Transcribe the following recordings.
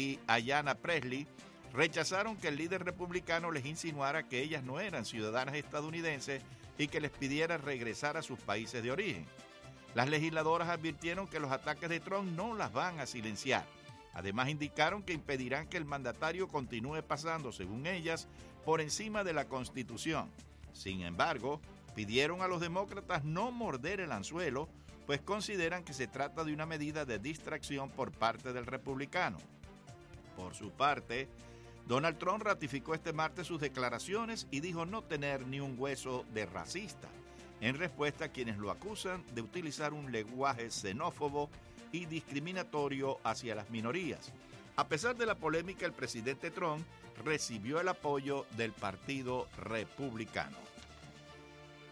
y Ayanna Presley rechazaron que el líder republicano les insinuara que ellas no eran ciudadanas estadounidenses y que les pidiera regresar a sus países de origen. Las legisladoras advirtieron que los ataques de Trump no las van a silenciar. Además indicaron que impedirán que el mandatario continúe pasando, según ellas, por encima de la Constitución. Sin embargo, pidieron a los demócratas no morder el anzuelo, pues consideran que se trata de una medida de distracción por parte del republicano. Por su parte, Donald Trump ratificó este martes sus declaraciones y dijo no tener ni un hueso de racista, en respuesta a quienes lo acusan de utilizar un lenguaje xenófobo y discriminatorio hacia las minorías. A pesar de la polémica, el presidente Trump recibió el apoyo del Partido Republicano.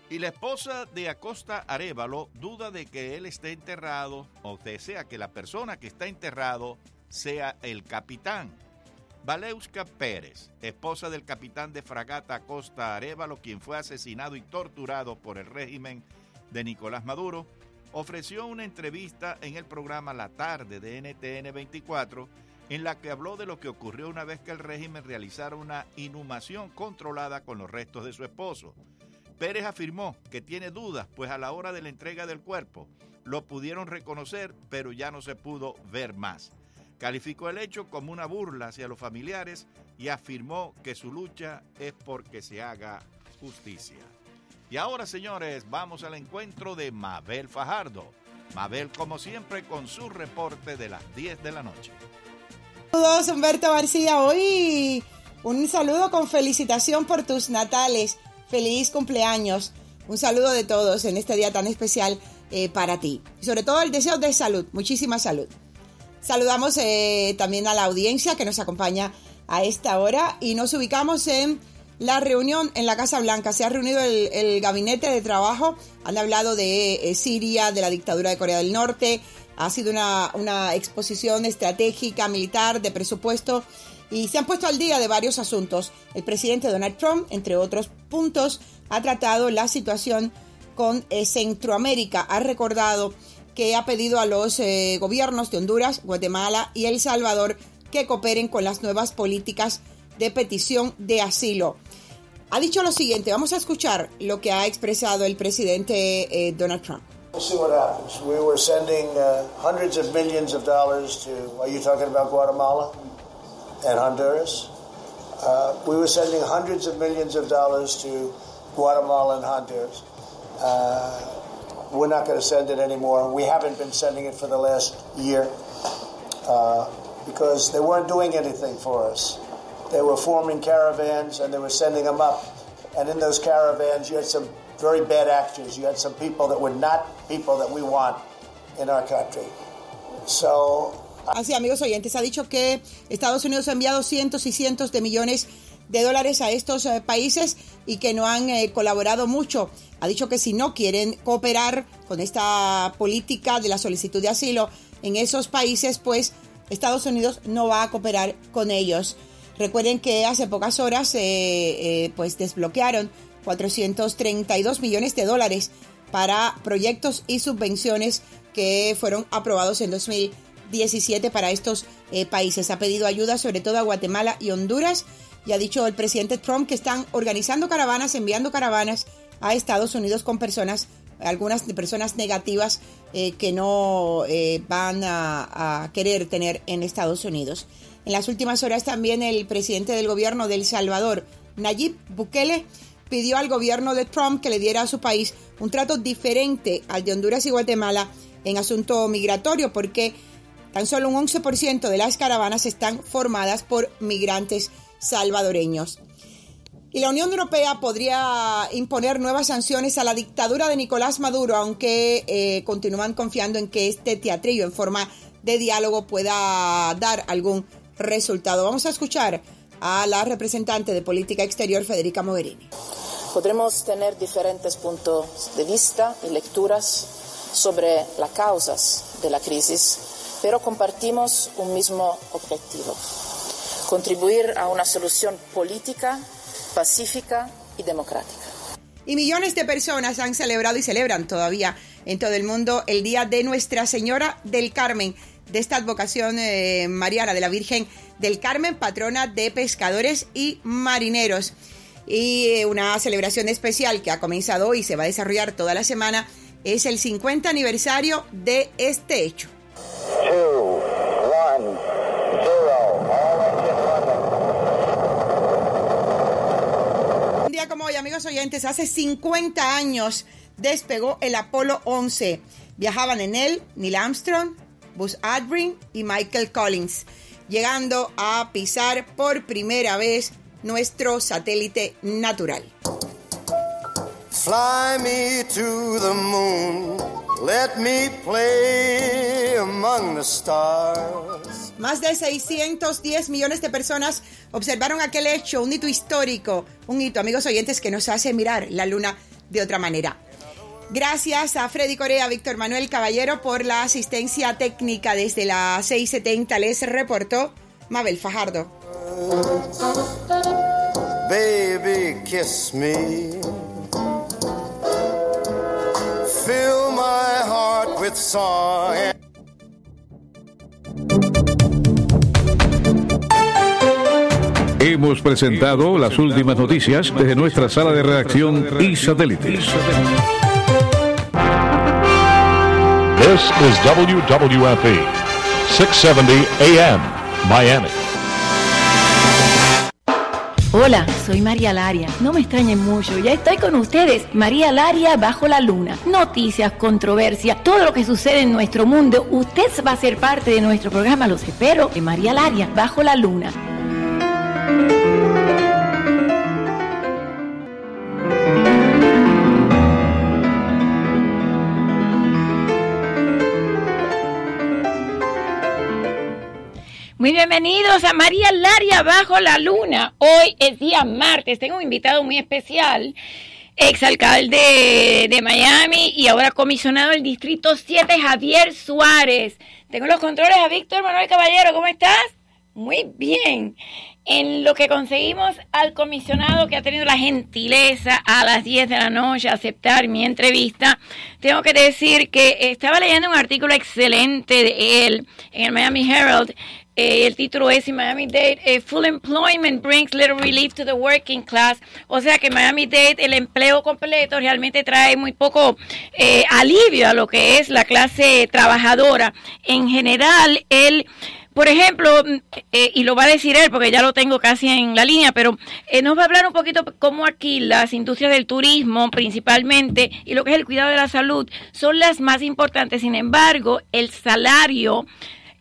Y la esposa de Acosta Arevalo duda de que él esté enterrado, o sea, que la persona que está enterrado sea el capitán. Valeuska Pérez, esposa del capitán de fragata Acosta Arevalo, quien fue asesinado y torturado por el régimen de Nicolás Maduro, ofreció una entrevista en el programa La Tarde de NTN 24 en la que habló de lo que ocurrió una vez que el régimen realizara una inhumación controlada con los restos de su esposo. Pérez afirmó que tiene dudas, pues a la hora de la entrega del cuerpo lo pudieron reconocer, pero ya no se pudo ver más. Calificó el hecho como una burla hacia los familiares y afirmó que su lucha es porque se haga justicia. Y ahora, señores, vamos al encuentro de Mabel Fajardo. Mabel, como siempre, con su reporte de las 10 de la noche. Saludos, Humberto García. Hoy un saludo con felicitación por tus natales. Feliz cumpleaños. Un saludo de todos en este día tan especial eh, para ti. Y sobre todo el deseo de salud, muchísima salud. Saludamos eh, también a la audiencia que nos acompaña a esta hora y nos ubicamos en la reunión en la Casa Blanca. Se ha reunido el, gabinete de trabajo, han hablado de eh, Siria, de la dictadura de Corea del Norte, ha sido una, exposición estratégica, militar, de presupuesto y se han puesto al día de varios asuntos. El presidente Donald Trump, entre otros puntos, ha tratado la situación con eh, Centroamérica. Ha recordado que ha pedido a los eh, gobiernos de Honduras, Guatemala y El Salvador que cooperen con las nuevas políticas de petición de asilo. Ha dicho lo siguiente, vamos a escuchar lo que ha expresado el presidente eh, Donald Trump. We'll see what happens. We were sending uh, hundreds of millions of dollars to, are you talking about Guatemala and Honduras? Uh, we were sending hundreds of millions of dollars to Guatemala and Honduras. Uh, we're not going to send it anymore. We haven't been sending it for the last year uh, because they weren't doing anything for us. They were forming caravans and they were sending them up. And in those caravans, you had some very bad actors. You had some people that were not people that we want in our country. So, Así, amigos oyentes, ha dicho que Estados Unidos ha enviado cientos y cientos de millones de dólares a estos eh, países y que no han eh, colaborado mucho. Ha dicho que si no quieren cooperar con esta política de la solicitud de asilo en esos países, pues Estados Unidos no va a cooperar con ellos. Recuerden que hace pocas horas eh, pues desbloquearon 432 millones de dólares para proyectos y subvenciones que fueron aprobados en 2017 para estos eh, países. Ha pedido ayuda sobre todo a Guatemala y Honduras y ha dicho el presidente Trump que están organizando caravanas, enviando caravanas a Estados Unidos con personas, algunas personas negativas eh, que no eh, van a, a querer tener en Estados Unidos. En las últimas horas también el presidente del gobierno de El Salvador, Nayib Bukele, pidió al gobierno de Trump que le diera a su país un trato diferente al de Honduras y Guatemala en asunto migratorio, porque tan solo un 11% de las caravanas están formadas por migrantes salvadoreños. Y la Unión Europea podría imponer nuevas sanciones a la dictadura de Nicolás Maduro, aunque eh, continúan confiando en que este teatrillo en forma de diálogo pueda dar algún resultado. Vamos a escuchar a la representante de Política Exterior, Federica Mogherini. Podremos tener diferentes puntos de vista y lecturas sobre las causas de la crisis, pero compartimos un mismo objetivo, contribuir a una solución política, pacífica y democrática. Y millones de personas han celebrado y celebran todavía en todo el mundo el Día de Nuestra Señora del Carmen. de esta advocación eh, mariana de la Virgen del Carmen, patrona de pescadores y marineros. Y eh, una celebración especial que ha comenzado hoy y se va a desarrollar toda la semana es el 50 aniversario de este hecho. Un como hoy, amigos oyentes, hace 50 años despegó el Apolo 11. Viajaban en él Neil Armstrong, Buzz Aldrin y Michael Collins, llegando a pisar por primera vez nuestro satélite natural. Fly me to the moon, let me play among the stars. Más de 610 millones de personas observaron aquel hecho, un hito histórico, un hito, amigos oyentes, que nos hace mirar la luna de otra manera. Gracias a Freddy Corea, Víctor Manuel Caballero por la asistencia técnica desde la 670. Les reportó Mabel Fajardo. Baby, kiss me. Fill my heart with song. Hemos presentado las últimas noticias desde nuestra sala de redacción y satélites. This is WWFE, 670 AM, Miami. Hola, soy María Laria. No me extrañen mucho, ya estoy con ustedes. María Laria bajo la luna. Noticias, controversia, todo lo que sucede en nuestro mundo. Usted va a ser parte de nuestro programa, los espero, de María Laria bajo la luna. Muy bienvenidos a María Laria bajo la luna. Hoy es día martes. Tengo un invitado muy especial, exalcalde de Miami y ahora comisionado del Distrito 7, Javier Suárez. Tengo los controles a Víctor Manuel Caballero. ¿Cómo estás? Muy bien. En lo que conseguimos al comisionado que ha tenido la gentileza a las 10 de la noche aceptar mi entrevista, tengo que decir que estaba leyendo un artículo excelente de él en el Miami Herald eh, el título es Miami-Dade, eh, Full Employment Brings Little Relief to the Working Class. O sea que Miami-Dade, el empleo completo realmente trae muy poco eh, alivio a lo que es la clase trabajadora. En general, él... Por ejemplo, y lo va a decir él porque ya lo tengo casi en la línea, pero nos va a hablar un poquito cómo aquí las industrias del turismo principalmente y lo que es el cuidado de la salud son las más importantes. Sin embargo, el salario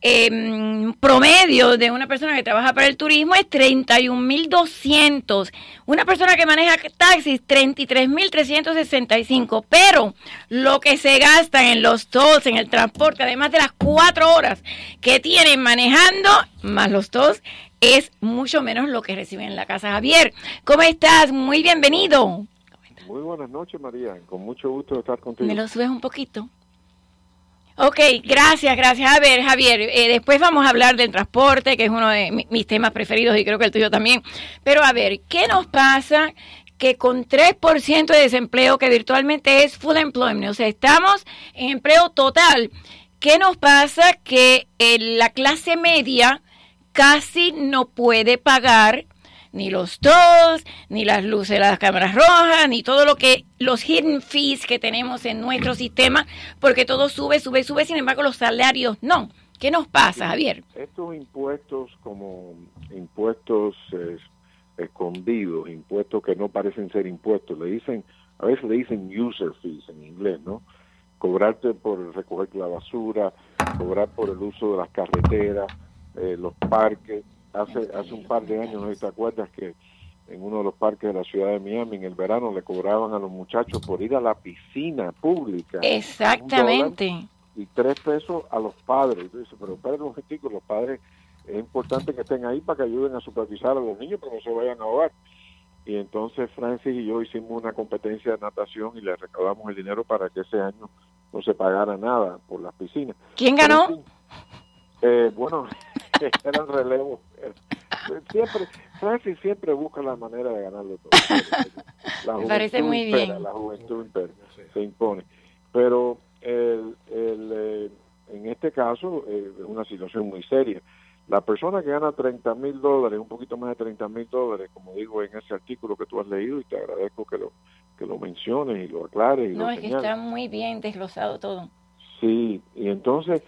eh, promedio de una persona que trabaja para el turismo es 31.200. Una persona que maneja taxis, 33.365. Pero lo que se gasta en los tolls, en el transporte, además de las cuatro horas que tienen manejando, más los tolls, es mucho menos lo que reciben en la casa. Javier, ¿cómo estás? Muy bienvenido. Muy buenas noches, María. Con mucho gusto estar contigo. ¿Me lo subes un poquito? Ok, gracias, gracias. A ver, Javier, eh, después vamos a hablar del transporte, que es uno de mis temas preferidos y creo que el tuyo también. Pero a ver, ¿qué nos pasa que con 3% de desempleo, que virtualmente es full employment, o sea, estamos en empleo total, ¿qué nos pasa que eh, la clase media casi no puede pagar ni los tolls, ni las luces de las cámaras rojas, ni todo lo que, los hidden fees que tenemos en nuestro sistema, porque todo sube, sube, sube, sin embargo los salarios no. ¿Qué nos pasa, Javier? Estos impuestos como impuestos eh, escondidos, impuestos que no parecen ser impuestos, le dicen, a veces le dicen user fees en inglés, ¿no? Cobrarte por recoger la basura, cobrar por el uso de las carreteras, eh, los parques, hace hace un par de años, ¿no te acuerdas que en uno de los parques de la ciudad de Miami en el verano le cobraban a los muchachos por ir a la piscina pública? Exactamente. Y tres pesos a los padres. Y tú dices, pero padres un momentico, los padres es importante que estén ahí para que ayuden a supervisar a los niños para que no se vayan a ahogar. Y entonces Francis y yo hicimos una competencia de natación y le recaudamos el dinero para que ese año no se pagara nada por las piscinas. ¿Quién ganó? eh, bueno, eran relevos. Siempre, Francis siempre busca la manera de ganarlo todo. La Me parece muy bien. La juventud se impone. Pero el, el, eh, en este caso eh, es una situación muy seria. La persona que gana 30 mil dólares, un poquito más de 30 mil dólares, como digo en ese artículo que tú has leído, y te agradezco que lo, que lo menciones y lo aclares. Y no, lo es que está muy bien desglosado todo. Sí, y entonces,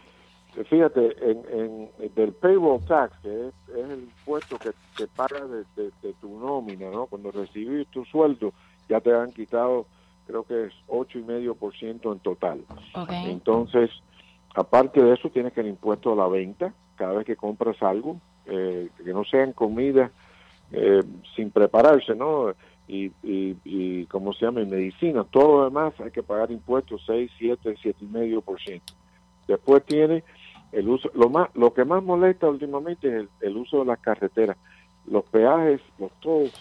fíjate, en, en, del payroll tax, que es, es el impuesto que te paga de, de, tu nómina, ¿no? Cuando recibís tu sueldo, ya te han quitado, creo que es 8,5% en total. Okay. Entonces, aparte de eso, tienes que el impuesto a la venta, cada vez que compras algo, eh, que no sean comidas eh, sin prepararse, ¿no? Y, y, y, como se llama, medicina, todo lo demás hay que pagar impuestos 6, 7, 7,5%. Después tiene el uso, lo más, lo que más molesta últimamente es el, el uso de las carreteras. Los peajes, los tolls,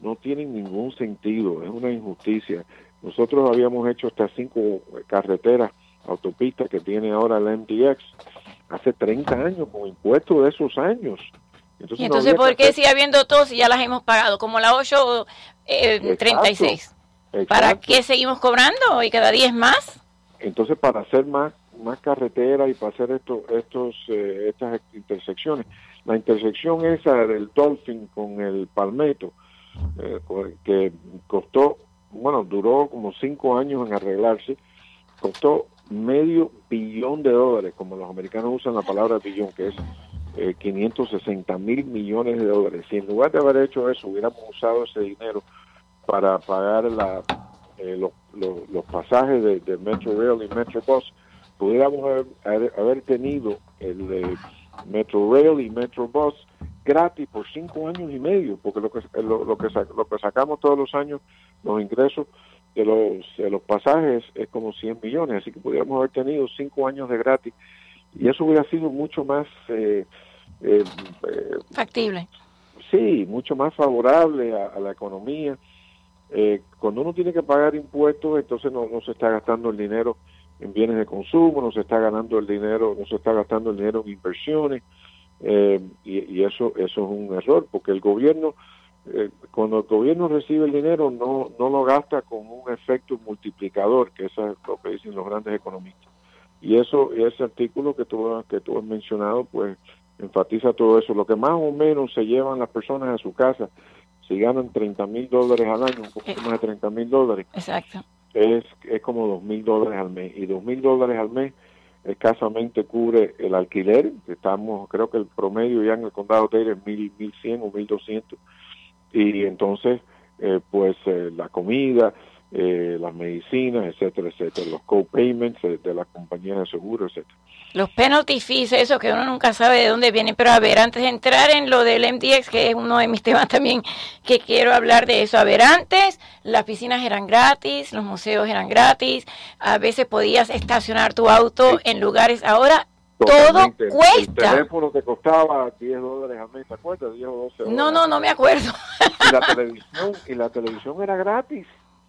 no tienen ningún sentido, es una injusticia. Nosotros habíamos hecho estas cinco carreteras, autopistas que tiene ahora el MDX, hace 30 años con impuestos de esos años. Entonces, ¿Y entonces no por qué sigue habiendo todos si ya las hemos pagado? Como la 836. Eh, 36. Exacto. ¿Para qué seguimos cobrando y cada 10 más? Entonces, para hacer más más carreteras y para hacer estos estos eh, estas intersecciones. La intersección esa del Dolphin con el Palmetto, eh, que costó, bueno, duró como cinco años en arreglarse, costó medio billón de dólares, como los americanos usan la palabra billón, que es eh, 560 mil millones de dólares. Si en lugar de haber hecho eso, hubiéramos usado ese dinero para pagar la, eh, los, los, los pasajes de, de Metro Rail y Metro Bus, pudiéramos haber, haber tenido el de Metro Rail y Metro Bus gratis por cinco años y medio, porque lo que lo, lo que lo que sacamos todos los años, los ingresos de los de los pasajes es como 100 millones, así que pudiéramos haber tenido cinco años de gratis y eso hubiera sido mucho más eh, eh, eh, factible. Sí, mucho más favorable a, a la economía. Eh, cuando uno tiene que pagar impuestos, entonces no, no se está gastando el dinero en bienes de consumo, no se está ganando el dinero, no se está gastando el dinero en inversiones eh, y, y, eso eso es un error porque el gobierno eh, cuando el gobierno recibe el dinero no no lo gasta con un efecto multiplicador que eso es lo que dicen los grandes economistas. Y eso ese artículo que tú que tú has mencionado pues enfatiza todo eso. Lo que más o menos se llevan las personas a su casa si ganan 30 mil dólares al año un poquito más de 30 mil dólares exacto es, es como dos mil dólares al mes. Y dos mil dólares al mes escasamente cubre el alquiler. Estamos creo que el promedio ya en el condado de es mil mil cien o mil doscientos. Y entonces eh, pues eh, la comida eh, las medicinas etcétera etcétera los co-payments de, de las compañías de seguro etcétera los penalty fees, eso que uno nunca sabe de dónde vienen. Pero a ver, antes de entrar en lo del MDX, que es uno de mis temas también, que quiero hablar de eso. A ver, antes las piscinas eran gratis, los museos eran gratis, a veces podías estacionar tu auto en lugares. Ahora Totalmente. todo cuesta. El teléfono te costaba 10 dólares al mes, ¿te acuerdas? 10 o 12 dólares. No, no, no me acuerdo. Y la televisión, y la televisión era gratis.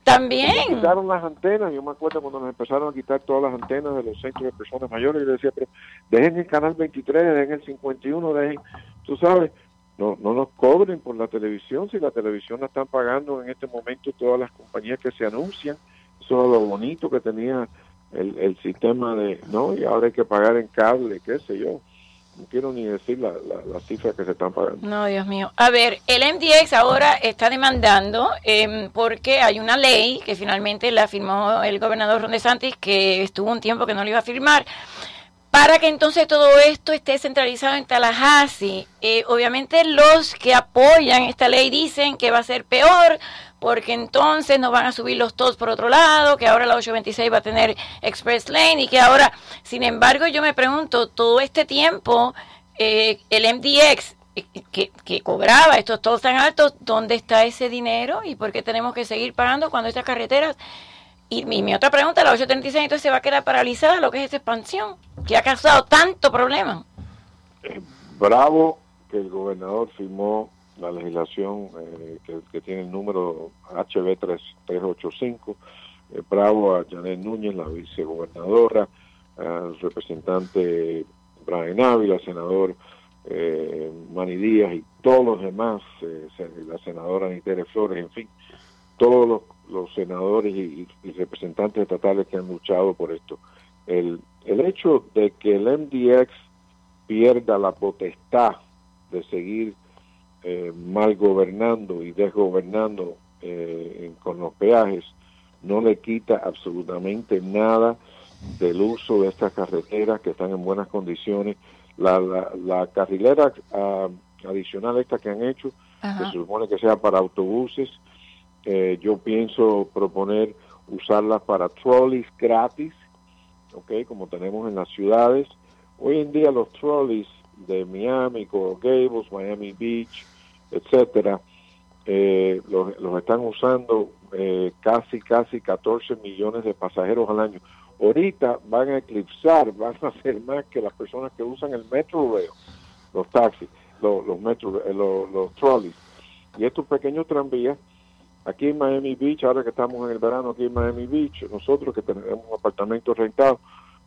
También. Nos quitaron las antenas. Yo me acuerdo cuando nos empezaron a quitar todas las antenas de los centros de personas mayores. Yo decía, pero dejen el canal 23, dejen el 51, dejen, tú sabes, no, no nos cobren por la televisión. Si la televisión la están pagando en este momento todas las compañías que se anuncian. Eso es lo bonito que tenía el, el sistema de, ¿no? Y ahora hay que pagar en cable, qué sé yo no quiero ni decir la, la, la, cifra que se están pagando. No, Dios mío. A ver, el MDX ahora está demandando eh, porque hay una ley que finalmente la firmó el gobernador Ron DeSantis, que estuvo un tiempo que no lo iba a firmar, para que entonces todo esto esté centralizado en Tallahassee. Eh, obviamente los que apoyan esta ley dicen que va a ser peor porque entonces nos van a subir los tolls por otro lado, que ahora la 826 va a tener Express Lane y que ahora, sin embargo, yo me pregunto, todo este tiempo, eh, el MDX eh, que, que, cobraba estos tolls tan altos, ¿dónde está ese dinero y por qué tenemos que seguir pagando cuando estas carreteras... Y mi, otra pregunta, la 836 entonces se va a quedar paralizada, lo que es esa expansión, que ha causado tanto problema. Bravo que el gobernador firmó la legislación eh, que, tiene el número HB 385. Eh, bravo a Janet Núñez, la vicegobernadora, al representante Brian Ávila, senador eh, Díaz y todos los demás, eh, la senadora Nitere Flores, en fin, todos los, los senadores y, y, representantes estatales que han luchado por esto. el, el hecho de que el MDX pierda la potestad de seguir eh, mal gobernando y desgobernando eh, con los peajes no le quita absolutamente nada del uso de estas carreteras que están en buenas condiciones. La, la, carrilera ah, adicional esta que han hecho, que se supone que sea para autobuses, eh, yo pienso proponer usarlas para trolleys gratis, ¿ok? Como tenemos en las ciudades. Hoy en día los trolleys de Miami, Coral Gables, Miami Beach, etcétera, eh, los, están usando eh, casi, casi 14 millones de pasajeros al año. Ahorita van a eclipsar, van a ser más que las personas que usan el Metro los taxis, los, eh, los, los trolleys. Y estos pequeños tranvías, aquí en Miami Beach, ahora que estamos en el verano aquí en Miami Beach, nosotros que tenemos apartamentos rentados,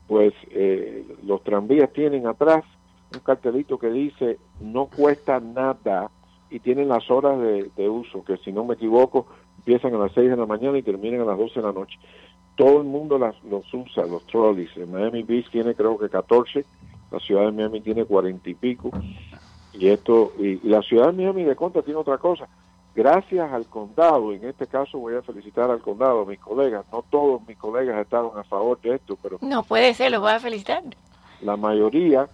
pues eh, los tranvías tienen atrás un cartelito que dice no cuesta nada y tienen las horas de, uso, que si no me equivoco, empiezan a las 6 de la mañana y terminan a las 12 de la noche. Todo el mundo las, los usa, los trolleys. En Miami Beach tiene creo que 14, la ciudad de Miami tiene 40 y pico. Y esto y, la ciudad de Miami de contra tiene otra cosa. Gracias al condado, en este caso voy a felicitar al condado, mis colegas, no todos mis colegas estaban a favor de esto, pero... No puede ser, los voy a felicitar. La mayoría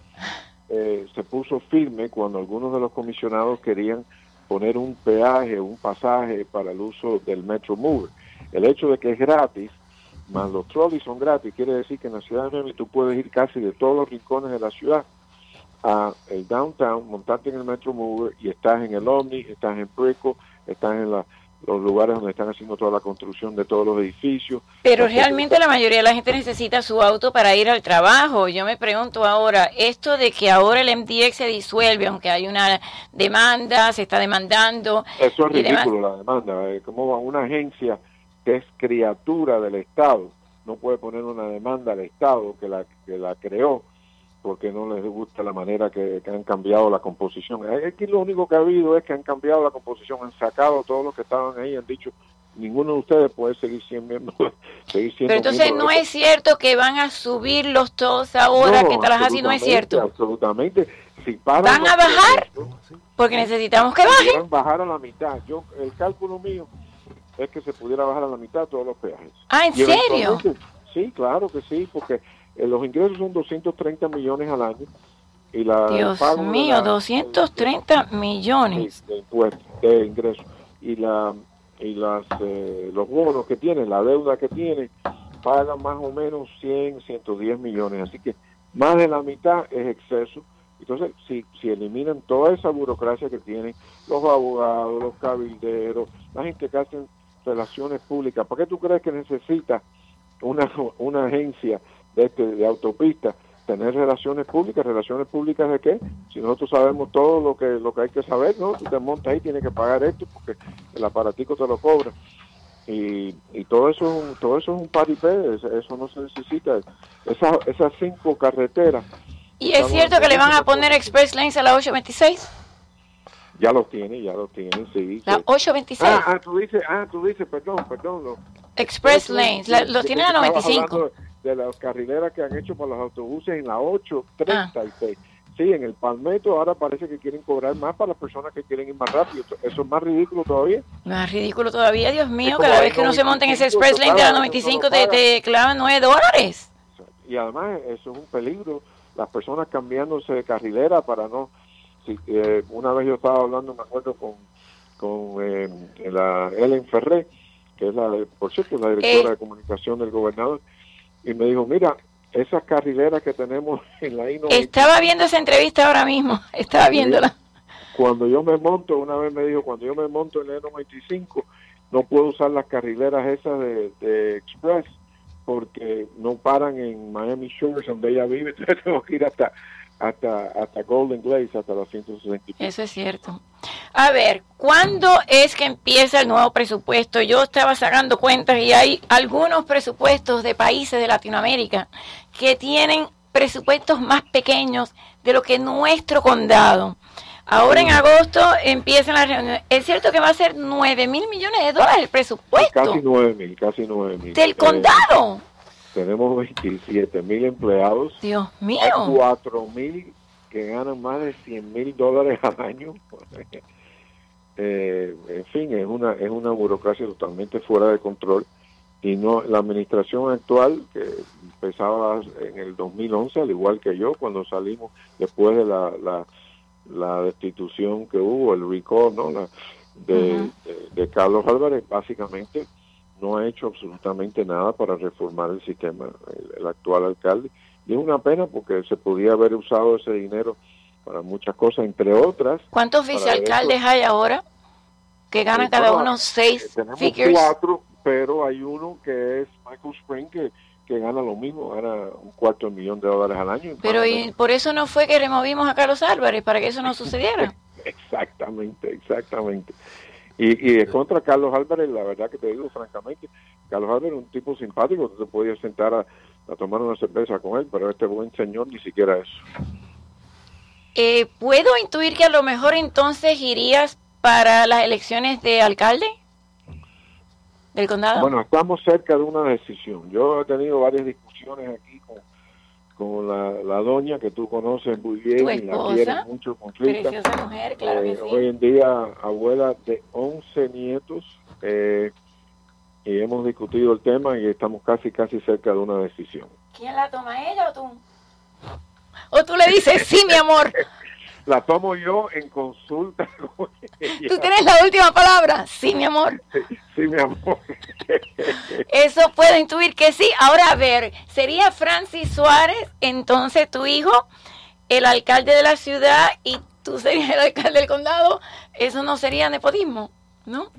eh, se puso firme cuando algunos de los comisionados querían poner un peaje, un pasaje para el uso del Metro Mover. El hecho de que es gratis, más los trolleys son gratis, quiere decir que en la ciudad de Miami tú puedes ir casi de todos los rincones de la ciudad a el downtown, montarte en el Metro Mover y estás en el Omni, estás en Preco, estás en la los lugares donde están haciendo toda la construcción de todos los edificios. Pero realmente la mayoría de la gente necesita su auto para ir al trabajo. Yo me pregunto ahora, esto de que ahora el MDX se disuelve, aunque hay una demanda, se está demandando. Eso es ridículo, la demanda. Eh, como una agencia que es criatura del Estado no puede poner una demanda al Estado que la, que la creó porque no les gusta la manera que, han cambiado la composición. Aquí lo único que ha habido es que han cambiado la composición, han sacado todos los que estaban ahí, han dicho, ninguno de ustedes puede seguir siendo miembro. seguir siendo Pero entonces no es cierto que van a subirlos todos ahora, que así no es cierto. Absolutamente. Si ¿Van a bajar? porque necesitamos que bajen. bajar a la mitad. Yo, el cálculo mío es que se pudiera bajar a la mitad todos los peajes. Ah, ¿en serio? Sí, claro que sí, porque eh, los ingresos son 230 millones al año. Y la Dios mío, 230 millones de, impuestos, de ingresos. Y, la, y las, eh, los bonos que tienen, la deuda que tienen, pagan más o menos 100, 110 millones. Así que más de la mitad es exceso. Entonces, si, si eliminan toda esa burocracia que tienen los abogados, los cabilderos, la gente que hace relaciones públicas, ¿para qué tú crees que necesita una, una agencia de, este, de autopista, tener relaciones públicas, relaciones públicas de qué? Si nosotros sabemos todo lo que lo que hay que saber, ¿no? Tú te montas ahí, tienes que pagar esto porque el aparatico te lo cobra. Y, y todo eso es un, todo eso es un paripé, eso no se necesita. Esas, esas cinco carreteras. ¿Y es cierto que le van a poner express lanes a la 826? Ya los tiene, ya los tiene, sí. La 826. Ah, ah, tú dices, ah, tú dices, perdón, perdón. Lo, express lanes, lo tiene la 95 de las carrileras que han hecho para los autobuses en la 836. Ah. Sí, en el Palmetto ahora parece que quieren cobrar más para las personas que quieren ir más rápido. Eso es más ridículo todavía. Más ridículo todavía, Dios mío. Cada vez que uno se monta en ese Express Lane de la 95 te, te clavan 9 dólares. Y además eso es un peligro. Las personas cambiándose de carrilera para no... Si, eh, una vez yo estaba hablando, me acuerdo, con, con eh, la Ellen Ferré, que es la, por cierto, la directora eh. de comunicación del gobernador, y me dijo, mira, esas carrileras que tenemos en la I Estaba viendo esa entrevista ahora mismo, estaba viéndola. Cuando yo me monto, una vez me dijo, cuando yo me monto en el E95, no puedo usar las carrileras esas de, de Express porque no paran en Miami Shores, donde ella vive, entonces tengo que ir hasta hasta, hasta Golden Glaze, hasta los 160. Eso es cierto. A ver, ¿cuándo es que empieza el nuevo presupuesto? Yo estaba sacando cuentas y hay algunos presupuestos de países de Latinoamérica que tienen presupuestos más pequeños de lo que nuestro condado. Ahora en agosto empiezan las reuniones. Es cierto que va a ser 9 mil millones de dólares el presupuesto. Casi 9 mil, casi 9 mil. ¿Del condado? Tenemos 27 mil empleados. Dios mío. Hay 4 mil que ganan más de 100 mil dólares al año. Eh, en fin, es una, es una burocracia totalmente fuera de control y no la administración actual que empezaba en el 2011 al igual que yo cuando salimos después de la, la, la destitución que hubo el recall no la, de, de, de Carlos Álvarez básicamente no ha hecho absolutamente nada para reformar el sistema el, el actual alcalde y es una pena porque se podía haber usado ese dinero para muchas cosas entre otras ¿Cuántos vicealcaldes hay ahora? Que ganan cada bueno, uno seis tenemos figures. cuatro, pero hay uno que es Michael Spring que, que gana lo mismo, gana un cuarto de millón de dólares al año. Pero y por eso no fue que removimos a Carlos Álvarez, para que eso no sucediera. Exactamente, exactamente. Y, y contra Carlos Álvarez, la verdad que te digo francamente, Carlos Álvarez es un tipo simpático, tú te podías sentar a, a tomar una cerveza con él, pero este buen señor ni siquiera eso. Eh, ¿Puedo intuir que a lo mejor entonces irías para las elecciones de alcalde del condado? Bueno, estamos cerca de una decisión. Yo he tenido varias discusiones aquí con, la, la doña que tú conoces muy bien y la quieres mucho, Conchita. Preciosa mujer, claro que Eh, sí. Hoy en día, abuela de 11 nietos, eh, y hemos discutido el tema y estamos casi, casi cerca de una decisión. ¿Quién la toma, ella o tú? O tú le dices, sí, mi amor, La tomo yo en consulta con ella. tú tienes la última palabra. Sí, mi amor. Sí, mi amor. Eso puedo intuir que sí. Ahora, a ver, ¿sería Francis Suárez, entonces tu hijo, el alcalde de la ciudad y tú serías el alcalde del condado? Eso no sería nepotismo, ¿no?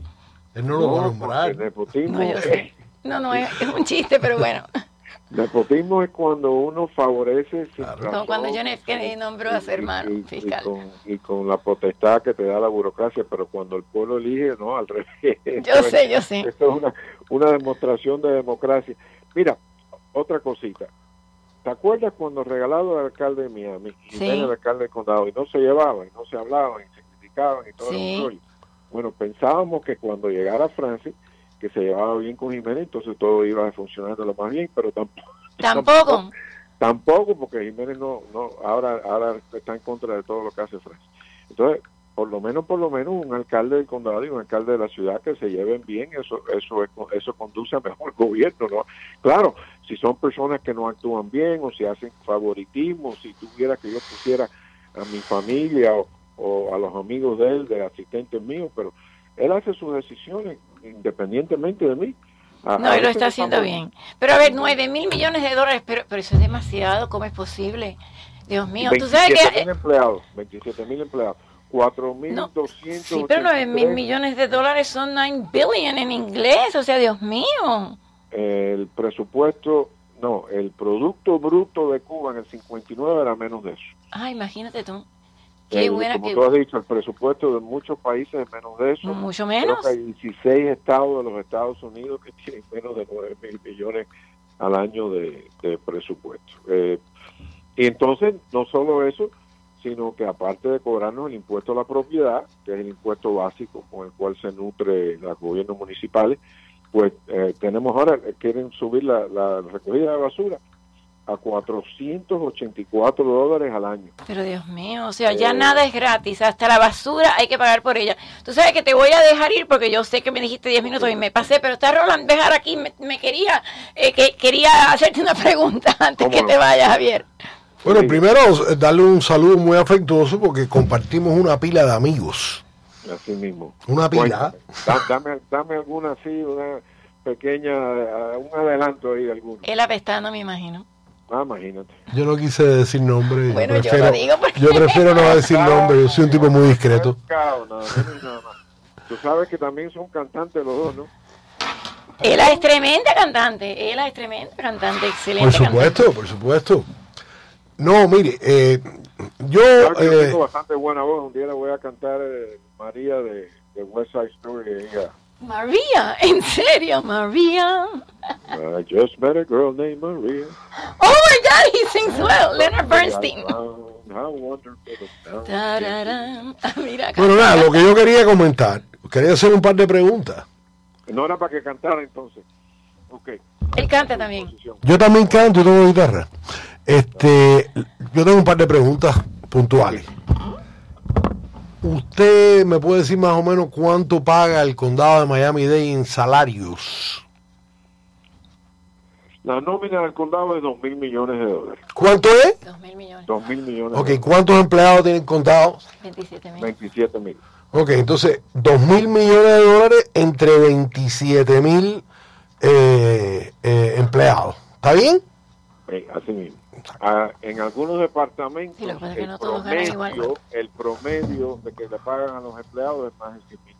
Él no lo va a No, nombrar. nepotismo, No, yo sé. No, no, es, es un chiste, pero bueno. nepotismo es cuando uno favorece sin No, razón cuando John F. Kennedy nombró a su hermano y, y fiscal. con, y con la potestad que te da la burocracia, pero cuando el pueblo elige, no, al revés. Yo sé, yo sé. Esto es una, una demostración de democracia. Mira, otra cosita. ¿Te acuerdas cuando regalaron al alcalde de Miami y Sí. al alcalde del condado y no se llevaban, y no se hablaban, y se criticaban y todo Sí. el rollo? Bueno, pensábamos que cuando llegara Francis, que se llevaba bien con Jiménez, entonces todo iba de lo más bien, pero tampoco. Tampoco. Tampoco, porque Jiménez no, no, ahora, ahora está en contra de todo lo que hace Francis. Entonces, por lo menos, por lo menos, un alcalde del condado y un alcalde de la ciudad que se lleven bien, eso, eso, es- eso conduce a mejor gobierno, ¿no? Claro, si son personas que no actúan bien o si hacen favoritismo, si tuviera que yo pusiera a mi familia o, o a los amigos de él, de asistentes míos, pero él hace sus decisiones independientemente de mí. A- a No, y lo está haciendo estamos- bien. Pero a ver, nueve mil millones de dólares, pero, pero eso es demasiado, ¿cómo es posible? Dios mío, tú sabes 27 que... mil empleados, 27 mil empleados, 4 mil No, 283. Sí, pero nueve mil millones de dólares son 9 billion en inglés, o sea, Dios mío. El presupuesto, no, el Producto Bruto de Cuba en el 59 era menos de eso. Ah, imagínate tú. Qué El- buena, como qué... tú has dicho, el presupuesto de muchos países es menos de eso. Mucho Creo menos. que hay 16 estados de los Estados Unidos que tienen menos de 9 mil millones al año de, de presupuesto. Eh, y entonces, no solo eso, sino que aparte de cobrarnos el impuesto a la propiedad, que es el impuesto básico con el cual se nutre los gobiernos municipales, pues eh, tenemos ahora, quieren subir la, la recogida de basura a 484 dólares al año. Pero Dios mío, o sea, ya Eh. nada es gratis, hasta la basura hay que pagar por ella. Tú sabes que te voy a dejar ir porque yo sé que me dijiste 10 minutos y me pasé, pero está Roland dejar aquí, me, me quería eh, que quería hacerte una pregunta antes ¿Cómo que no? te vayas, Javier. Bueno, Sí. primero eh, darle un saludo muy afectuoso porque compartimos una pila de amigos. Así mismo. Una pila. Dame, dame alguna así, una pequeña, eh, un adelanto ahí de alguno. Él apestando, me imagino. Ah, imagínate. Yo no quise decir nombre. Bueno, yo prefiero, lo digo porque- yo prefiero no decir nombre. Yo soy un tipo muy discreto. Tú sabes que también son cantantes los dos, ¿no? Ella es tremenda cantante, ella es tremenda cantante, excelente Por supuesto, por supuesto. No, mire, eh, yo... Que yo eh, tengo bastante buena voz. Un día le voy a cantar eh, María de, de West Side Story. y Ella. María, en serio, María. I just met a girl named Maria. Oh my God, he sings well, Leonard Bernstein. Ah, Mira, bueno, nada, lo que yo quería comentar, quería hacer un par de preguntas. No era para que cantara entonces. Ok. Él canta también. Yo también canto, yo tengo guitarra. Este, yo tengo un par de preguntas puntuales. ¿Usted me puede decir más o menos cuánto paga el condado de Miami-Dade en salarios? La nómina del condado es 2 mil millones de dólares. ¿Cuánto es? Dos mil millones. 2 mil millones. Ok, de ¿cuántos empleados tiene el condado? 27 mil. 27 mil. Ok, entonces, 2 mil millones de dólares entre 27 mil eh, eh, empleados. ¿Está bien? Eh, así mismo. Ah, en algunos departamentos, el, no promedio, el promedio de que le pagan a los empleados es más de 100 mil.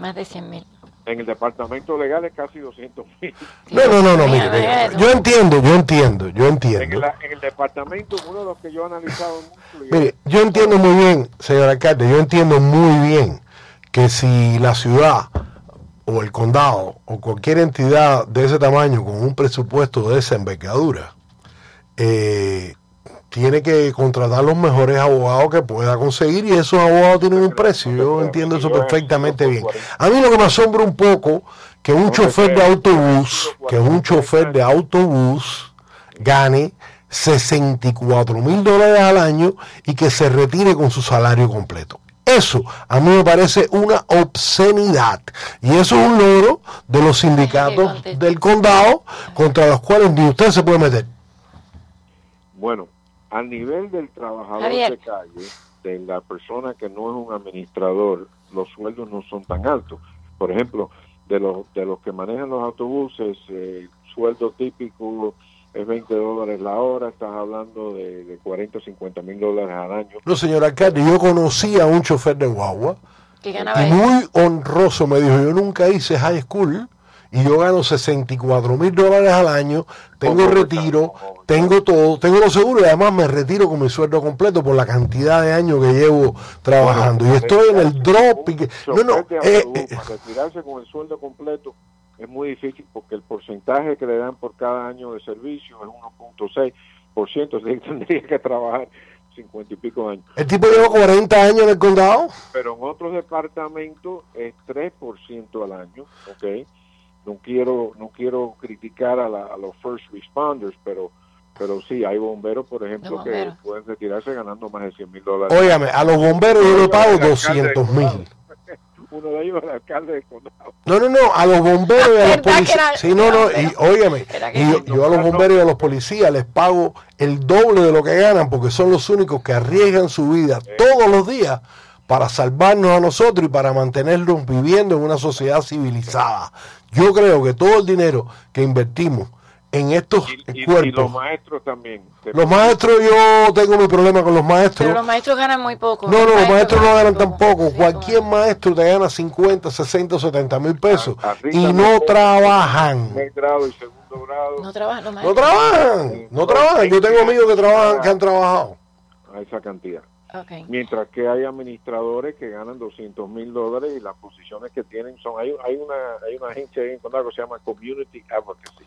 Más de 100 mil. En el departamento legal es casi 200 mil. No, no, no, no, mire, yo entiendo, yo entiendo, yo En entiendo. el, en el departamento, uno de los que yo he analizado mucho. Mire, yo entiendo muy bien, señor alcalde, yo entiendo muy bien que si la ciudad o el condado o cualquier entidad de ese tamaño con un presupuesto de esa envergadura eh, tiene que contratar los mejores abogados que pueda conseguir y esos abogados tienen un precio. Yo entiendo eso perfectamente bien. A mí lo que me asombra un poco que un chofer de autobús, que un chofer de autobús gane 64 mil dólares al año y que se retire con su salario completo. Eso a mí me parece una obscenidad. Y eso es un logro de los sindicatos del condado contra los cuales ni usted se puede meter. Bueno, a nivel del trabajador Javier. de calle, de la persona que no es un administrador, los sueldos no son tan altos. Por ejemplo, de los de los que manejan los autobuses, eh, sueldo típico es 20 dólares la hora, estás hablando de, de 40 o 50 mil dólares al año. No, señor alcalde, yo conocí a un chofer de guagua y muy honroso me dijo, yo nunca hice high school y yo gano 64 mil dólares al año, tengo retiro, tengo todo, tengo lo seguro y además me retiro con mi sueldo completo por la cantidad de años que llevo trabajando. y estoy en el drop. Y que, no, no, eh, eh, para retirarse con el sueldo completo es muy difícil porque el porcentaje que le dan por cada año de servicio es 1.6%, así que tendría que trabajar 50 y pico años. el tipo lleva 40 años en el condado. Pero en otros departamentos es 3% al año, ¿ok? No quiero, no quiero criticar a, la- a los first responders, pero pero sí, hay bomberos, por ejemplo, que pueden retirarse ganando más de 100 mil dólares. Óigame, a los bomberos yo le pago 200 mil. Uno de ellos es el alcalde del condado. No, no, no, a los bomberos y a los ¿Verdad que policías. Sí, no, no, y óigame, ¿Verdad que y yo, yo a los bomberos y a los policías les pago el doble de lo que ganan porque son los únicos que arriesgan su vida todos los días para salvarnos a nosotros y para mantenernos viviendo en una sociedad civilizada. Yo creo que todo el dinero que invertimos en estos Y, y- y cuerpos, los maestros también. los maestros, yo tengo mi problema con los maestros. Pero los maestros ganan muy poco. No, no, los maestros no ganan poco. tampoco. Sí, Cualquier maestro te gana 50, 60, 70 mil pesos y no trabajan. Primer grado y segundo grado. No trabajan los No trabajan, no trabajan. Yo tengo amigos que trabajan, que han trabajado. a esa cantidad. Mientras que hay administradores que ganan 200 mil dólares y las posiciones que tienen son... Hay, hay, una, hay una agencia ahí en Condado que se llama Community Advocacy.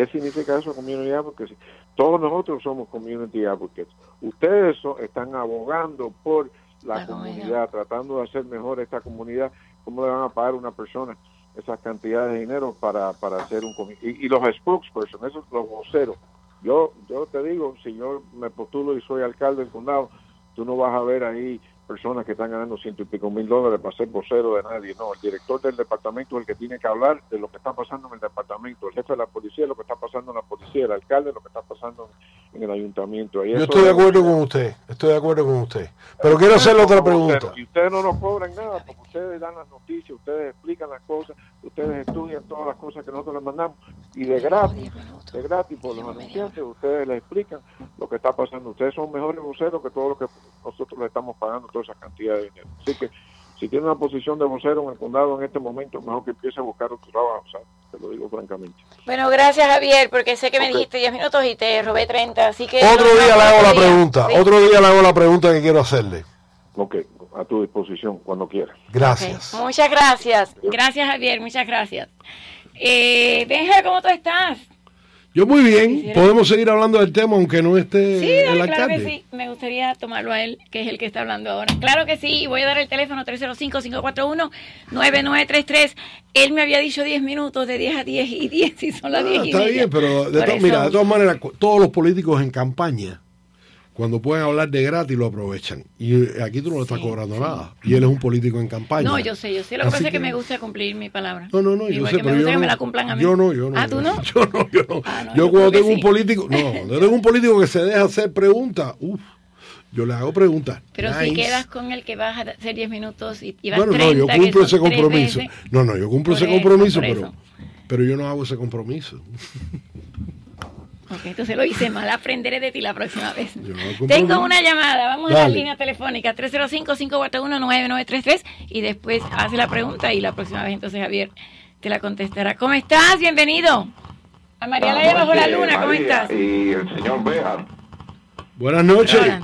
¿Qué significa eso, Community Advocacy? Todos nosotros somos Community Advocates. Ustedes están abogando por la, La comunidad, tratando de hacer mejor esta comunidad. ¿Cómo le van a pagar a una persona esas cantidades de dinero para, para hacer un... Y, y los spokespersons, esos los voceros. Yo, yo te digo, si yo me postulo y soy alcalde del condado, tú no vas a ver ahí personas que están ganando ciento y pico mil dólares para ser vocero de nadie. No, el director del departamento es el que tiene que hablar de lo que está pasando en el departamento. El jefe de la policía es lo que está pasando en la policía. El alcalde es lo que está pasando en el ayuntamiento. Y Yo estoy de es- acuerdo con usted, estoy de acuerdo con usted. Pero quiero hacerle otra pregunta. Y ustedes no nos cobran nada porque ustedes dan las noticias, ustedes explican las cosas, ustedes estudian todas las cosas que nosotros les mandamos y de gratis, de gratis por los anunciantes, ustedes les explican lo que está pasando. Ustedes son mejores voceros que todos los que nosotros le estamos pagando toda esa cantidad de dinero. Así que si tiene una posición de vocero en el condado en este momento, mejor que empiece a buscar otro trabajo, ¿sabes? Te lo digo francamente. Bueno, gracias Javier, porque sé que me dijiste 10 minutos y te robé 30, así que... Otro día le hago la día. pregunta, Sí. otro día le hago la pregunta que quiero hacerle. Ok, a tu disposición cuando quieras. Gracias. Muchas gracias. Gracias Javier, muchas gracias. Eh, Benja, ¿cómo tú estás? Yo muy bien, podemos seguir hablando del tema aunque no esté Sí, dale, claro alcalde. que sí. Me gustaría tomarlo a él, que es el que está hablando ahora. Claro que sí. Voy a dar el teléfono 305-541-9933. Él me había dicho 10 minutos, de 10 a 10 y 10 y son las Ah, 10 y está media. bien, pero de mira, de todas maneras, todos los políticos en campaña, cuando pueden hablar de gratis, lo aprovechan. Y eh, aquí tú no le estás Sí, cobrando sí. nada. Y él es un político en campaña. No, yo sé, yo sé. Lo que pasa es que me gusta cumplir mi palabra. No, no, no, yo Igual sé, que me pero gusta yo que no, me la cumplan a mí. Yo no, yo no. Ah, ¿tú no? Yo no, yo no. Ah, no, yo yo cuando tengo un sí. político, no, yo tengo un político que se deja hacer preguntas, uff, yo le hago preguntas. Pero si quedas con el que vas a hacer 10 minutos y, y vas Bueno, 30, no, yo cumplo ese compromiso. No, no, yo cumplo Por ese eso, compromiso, pero, eso. pero yo no hago ese compromiso. Ok, entonces lo hice mal. Aprenderé de ti la próxima vez. Tengo una llamada. Vamos a la línea telefónica 305-541-9933 y después hace la pregunta y la próxima vez entonces Javier te la contestará. ¿Cómo estás? Bienvenido. A María la bajo la luna, ¿cómo estás? Y el señor Bejar, Buenas noches. Hola.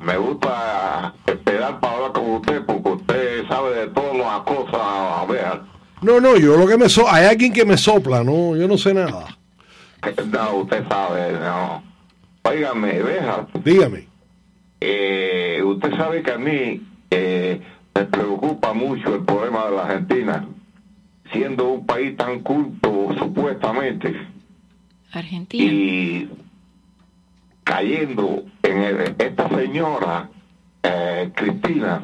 me gusta esperar para hablar con usted porque usted sabe de todas las cosas, Bejar. No, no, yo lo que me so hay alguien que me sopla, no, yo no sé nada. No, usted sabe, no. Óigame, Bejar, Dígame. eh, usted sabe que a mí eh, me preocupa mucho el problema de la Argentina, siendo un país tan culto supuestamente. Argentina. y cayendo en el- esta señora eh, Cristina,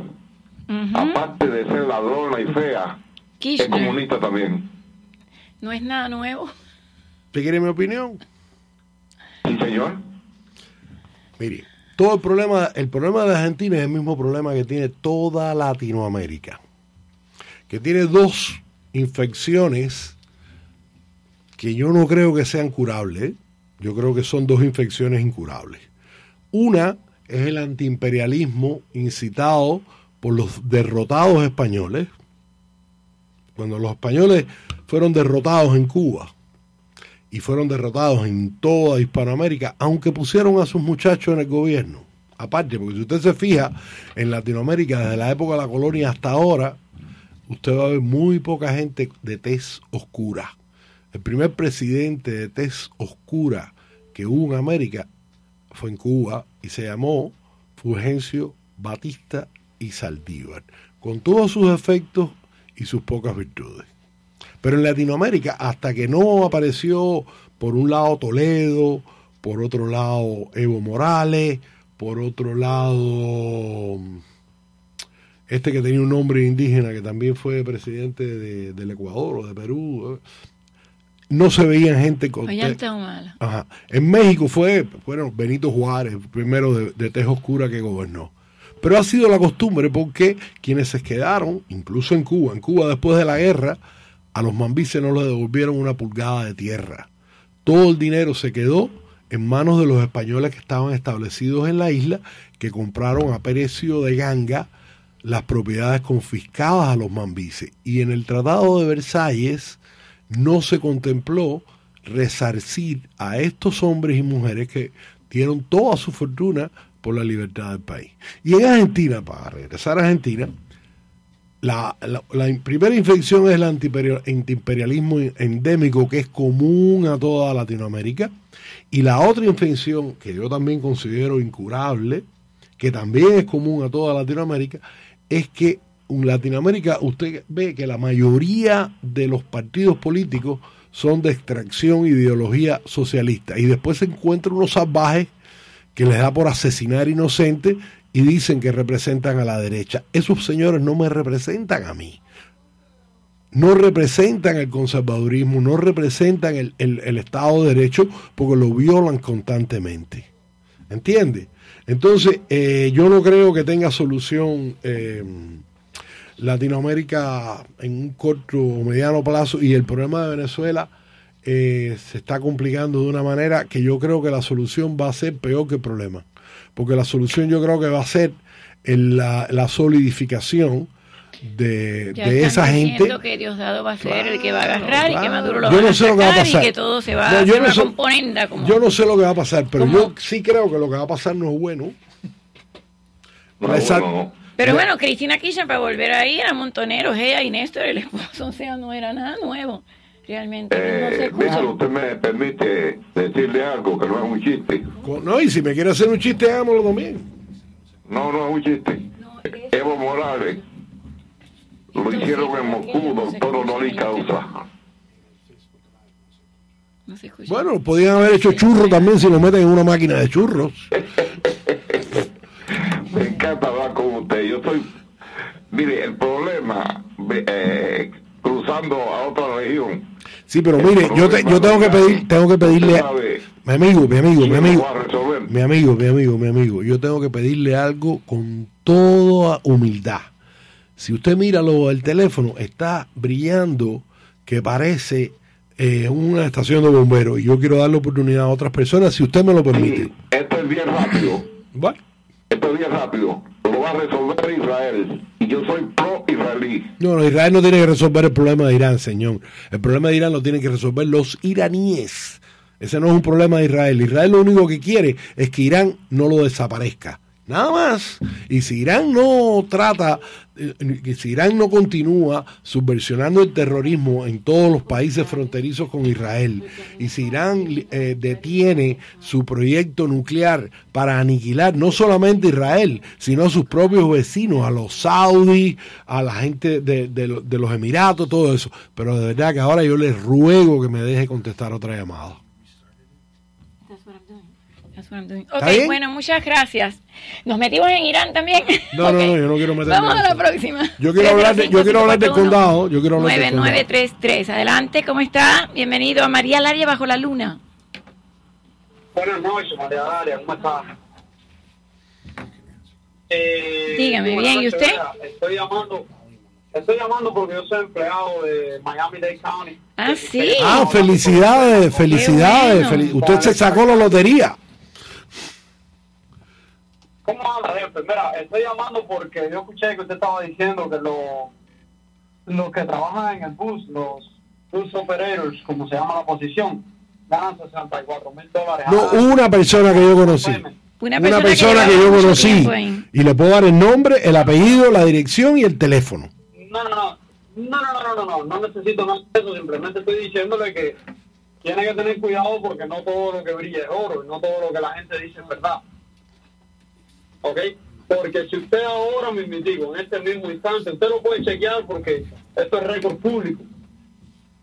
aparte de ser ladrona y fea, es comunista también. No es nada nuevo. ¿Usted quiere mi opinión? Sí, señor. Mire, todo el problema, el problema de Argentina es el mismo problema que tiene toda Latinoamérica, que tiene dos infecciones que yo no creo que sean curables, ¿eh? yo creo que son dos infecciones incurables. Una es el antiimperialismo incitado por los derrotados españoles, cuando los españoles fueron derrotados en Cuba, y fueron derrotados en toda Hispanoamérica, aunque pusieron a sus muchachos en el gobierno. Aparte, porque si usted se fija, en Latinoamérica, desde la época de la colonia hasta ahora, usted va a ver muy poca gente de tez oscura. El primer presidente de tez oscura que hubo en América fue en Cuba y se llamó Fulgencio Batista y Saldívar, con todos sus efectos y sus pocas virtudes. Pero en Latinoamérica, hasta que no apareció por un lado Toledo, por otro lado Evo Morales, por otro lado este que tenía un nombre indígena que también fue presidente de- del Ecuador o de Perú, eh, no se veían gente con... Humala. Ajá. En México fue, bueno, Benito Juárez, primero de, de tez oscura que gobernó. Pero ha sido la costumbre porque quienes se quedaron, incluso en Cuba, en Cuba después de la guerra, a los mambises no les devolvieron una pulgada de tierra. Todo el dinero se quedó en manos de los españoles que estaban establecidos en la isla, que compraron a precio de ganga las propiedades confiscadas a los mambises. Y en el Tratado de Versalles no se contempló resarcir a estos hombres y mujeres que dieron toda su fortuna por la libertad del país. Y en Argentina, para regresar a Argentina, la, la- primera infección es el antiimperial- antiimperialismo endémico que es común a toda Latinoamérica. Y la otra infección que yo también considero incurable, que también es común a toda Latinoamérica, es que en Latinoamérica usted ve que la mayoría de los partidos políticos son de extracción e ideología socialista. Y después se encuentran unos salvajes que les da por asesinar inocentes y dicen que representan a la derecha. Esos señores no me representan a mí. No representan el conservadurismo, no representan el, el- Estado de Derecho porque lo violan constantemente. ¿Entiende? Entonces, eh, yo no creo que tenga solución eh, Latinoamérica en un corto o mediano plazo y el problema de Venezuela eh, se está complicando de una manera que yo creo que la solución va a ser peor que el problema. Porque la solución yo creo que va a ser la, la solidificación de, Ya de están esa gente. que Diosdado va a ser el que va a agarrar y que. Maduro lo Yo va no a sé lo que va a sacar y pasar. que todo se va No, a yo hacer no una sé- componenda como Yo no sé lo que va a pasar, pero ¿Cómo? yo sí creo que lo que va a pasar no es bueno. No, no. Pero bueno, Cristina Kirchner para volver ahí era montoneros, ella y Néstor, el esposo, o sea, no era nada nuevo. Realmente no, no se Eh, escucha. déjalo, usted me permite decirle algo que no es un chiste. No, y si me quiere hacer un chiste, hagámoslo también. No, no es un chiste. Evo Morales lo hicieron en Moscú, doctor causa. No se escucha. Bueno, podían haber hecho churros también si lo meten en una máquina de churros. Me encanta hablar con usted. Yo soy. Mire, el problema, eh, cruzando a otra región. Sí, pero mire, yo, te- yo tengo que pedir, tengo que pedirle, a- mi amigo, mi amigo, mi ¿quién amigo, mi amigo, mi amigo, mi amigo, yo tengo que pedirle algo con toda humildad. Si usted mira lo del teléfono, está brillando que parece eh, una estación de bomberos y yo quiero dar la oportunidad a otras personas, si usted me lo permite. Sí, esto es bien rápido. Bueno, Esto es bien rápido. Va a resolver Israel. Y yo soy pro-israelí. No, no, Israel no tiene que resolver el problema de Irán, señor. El problema de Irán lo tienen que resolver los iraníes. Ese no es un problema de Israel. Israel lo único que quiere es que Irán no lo desaparezca. Nada más. Y si Irán no trata, eh, si Irán no continúa subversionando el terrorismo en todos los países fronterizos con Israel, y si Irán eh, detiene su proyecto nuclear para aniquilar no solamente Israel, sino a sus propios vecinos, a los saudis, a la gente de, de los Emiratos, todo eso. Pero de verdad que ahora yo les ruego que me deje contestar otra llamada. ¿Está Ok, bien? bueno, muchas gracias. Nos metimos en Irán también. No, no, no, yo no quiero meterme Vamos a la próxima. Yo quiero hablar de- yo quiero hablar del condado, yo quiero hablar del condado. 9933. Adelante, ¿cómo está? Bienvenido a María Laria bajo la luna. Buenas noches, María Daria, ¿cómo estás? Eh, Dígame, bien, ¿y usted? Estoy llamando, estoy llamando porque yo soy empleado de Miami-Dade County. Ah, sí. Ah, felicidades, felicidades. bueno. fel- Usted se sacó la lotería. ¿Cómo anda, jefe? Mira, estoy llamando porque yo escuché que usted estaba diciendo que los los que trabajan en el bus, los bus operators, como se llama la posición, ganan 64 mil dólares. No, una persona que yo conocí. Una Una persona, persona que, que yo conocí. en- Y le puedo dar el nombre, el apellido, la dirección y el teléfono. No, no, no. No, no, no, no, no, no, no necesito nada de eso. Simplemente estoy diciéndole que tiene que tener cuidado porque no todo lo que brilla es oro y no todo lo que la gente dice es verdad. ¿Ok? Porque si usted ahora mismo digo, en este mismo instante, usted lo puede chequear porque esto es récord público.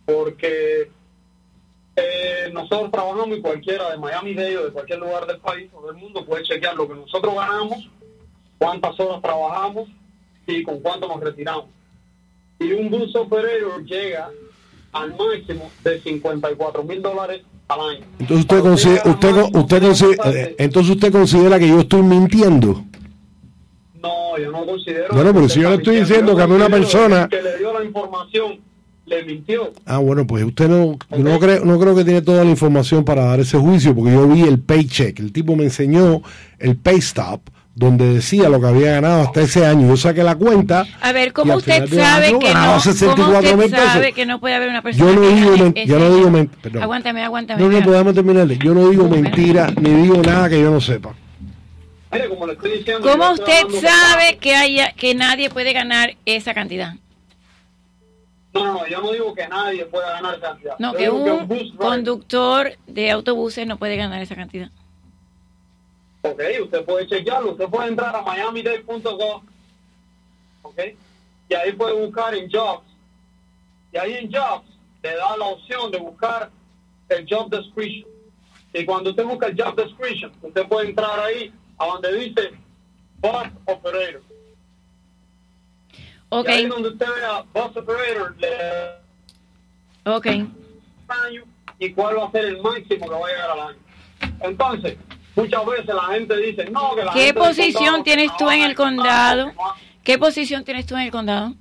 Porque eh, nosotros trabajamos y cualquiera de Miami Dade o de cualquier lugar del país o del mundo puede chequear lo que nosotros ganamos, cuántas horas trabajamos y con cuánto nos retiramos. Y un bus operator llega al máximo de 54 mil dólares. Entonces usted considera, usted, usted considera- eh, entonces usted considera que yo estoy mintiendo. No, yo no considero. Bueno, pero si yo le usted estoy diciendo que a mí una persona- que le dio la información le mintió. Ah, bueno, pues usted no, yo no creo, no creo que tiene toda la información para dar ese juicio, porque yo vi el paycheck. El tipo me enseñó el pay stop, donde decía lo que había ganado hasta ese año. Yo saqué la cuenta. A ver, ¿cómo usted sabe año que no? ¿Cómo 64 mil usted pesos. sabe que no puede haber una persona Yo no que digo, men- yo no digo, men- perdón. Aguántame, aguántame. No, no, podemos terminarle. Yo no digo mentira, ni digo nada que yo no sepa. Mire, como le estoy diciendo. ¿Cómo usted sabe que haya que nadie puede ganar esa cantidad? No, no, no, yo no digo que nadie pueda ganar esa cantidad. No, Yo que un conductor de autobuses no puede ganar esa cantidad. Ok, usted puede chequearlo, usted puede entrar a miamidade.gov, ok, y ahí puede buscar en Jobs, y ahí en Jobs le da la opción de buscar el Job Description, y cuando usted busca el Job Description, usted puede entrar ahí a donde dice Bus Operator, Ok, y ahí donde usted vea Bus Operator, le ok. año y cuál va a ser el máximo que va a llegar al año. Entonces, muchas veces la gente dice, no, que la ¿Qué gente posición condado tienes tú en el condado? ¿Qué posición tienes tú en el condado?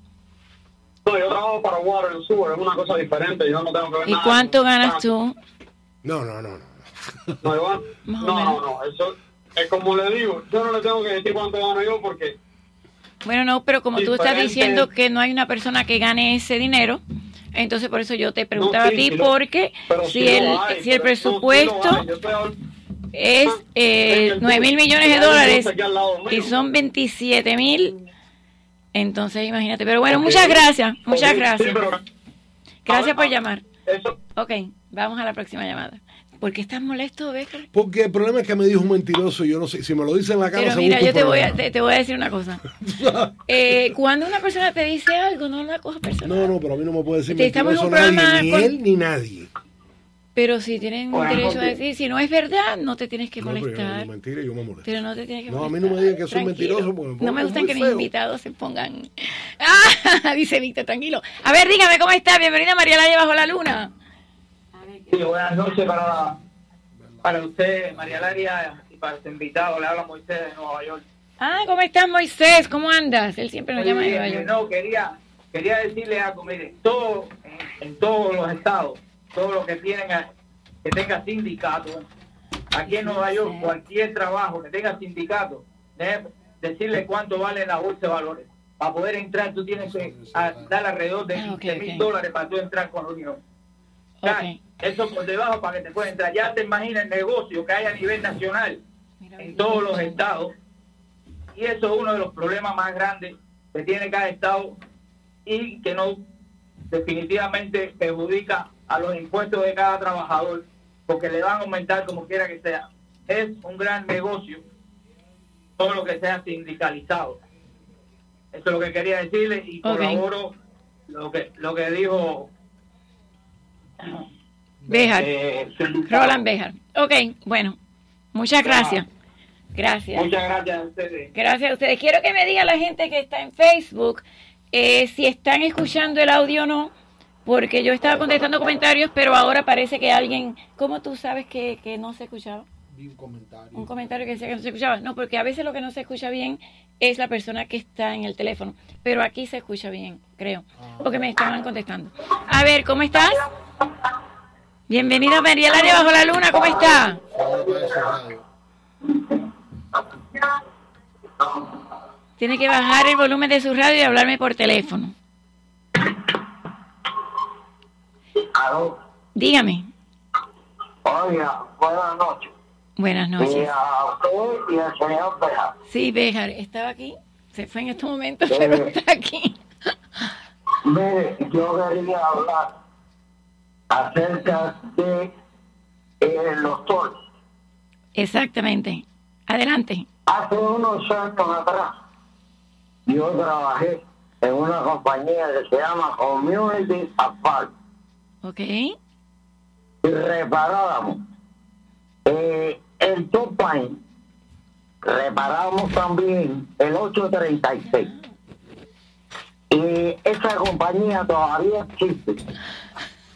No, yo trabajo para Water and Sewer, es una cosa diferente, yo no tengo que ver ¿Y nada cuánto ganas tú? No, no, no. no. No, yo no, no, no, eso es como le digo, yo no le tengo que decir cuánto gano yo porque Bueno, no, pero como tú estás Diferente. diciendo que no hay una persona que gane ese dinero, entonces por eso yo te preguntaba No, a sí, ti, sí lo- porque pero si sí el, hay, si el pero no, sí es eh, en el 9 mil millones de dólares y son 27 mil, entonces imagínate. Pero bueno, muchas gracias, muchas gracias. Gracias por ver, llamar. Ok, vamos a la próxima llamada. ¿Por qué estás molesto, Becker? Porque el problema es que me dijo un mentiroso yo no sé. Si me lo dice en la cara, Pero mira, yo te voy, a, te, te voy a decir una cosa. Eh, cuando una persona te dice algo, no la cojas personal. No, no, pero a mí no me puede decir Te estamos en mentiroso un nadie, programa ni con- él ni nadie. Pero si tienen Bueno, derecho a decir, si no es verdad, no te tienes que No, pero molestar. digo mentira yo me molesto. Pero no te tienes que No, a mí molestar. no me digan que soy Tranquilo. mentiroso porque me No me gustan que mis feo. invitados se pongan. Ah, dice Víctor, tranquilo. A ver, dígame cómo está. Bienvenida María Laia bajo la luna. Sí, buenas noches para, para usted, María Laria, y para su invitado. Le habla Moisés de Nueva York. Ah, ¿cómo estás, Moisés? ¿Cómo andas? Él siempre nos llama de Nueva York. No, quería, quería decirle algo. Mire, todo, en, en todos los estados, todos los que tienen, a- que tenga sindicato, aquí en Nueva York, cualquier trabajo que tenga sindicato, debe decirle cuánto vale la bolsa de valores. Para poder entrar, tú tienes que a- dar alrededor de Ah, 15 mil dólares para tú entrar con la unión. Eso por debajo para que te pueda entrar. Ya te imaginas el negocio que hay a nivel nacional en todos los estados. Y eso es uno de los problemas más grandes que tiene cada estado y que no definitivamente perjudica a los impuestos de cada trabajador porque le van a aumentar como quiera que sea. Es un gran negocio todo lo que sea sindicalizado. Eso es lo que quería decirle y colaboro lo que lo que dijo Béjar. eh, invitado. Roland Béjar. Ok, bueno. Muchas gracias. Gracias. Muchas gracias a ustedes. Gracias a ustedes. Quiero que me diga la gente que está en Facebook eh, si están escuchando el audio o no, porque yo estaba contestando comentarios, pero ahora parece que alguien, ¿cómo tú sabes que, que no se escuchaba? Vi un comentario. Un comentario que decía que no se escuchaba. No, porque a veces lo que no se escucha bien es la persona que está en el teléfono, pero aquí se escucha bien, creo, porque me estaban contestando. A ver, ¿cómo estás? Bienvenida María Laria Bajo la Luna, ¿cómo está? Tiene que bajar el volumen de su radio y hablarme por teléfono. Aló, Dígame. oiga, buenas noches. Buenas Y noches. a usted y al señor Beja. Sí, Béjar, estaba aquí. Se fue en estos momentos, pero está aquí. Mire, yo quería hablar acerca de eh, los toros. Exactamente. Adelante. Hace unos años atrás, yo trabajé en una compañía que se llama Community Asphalt Ok. reparábamos eh, el top line, reparábamos también el 836. Y esa compañía todavía existe.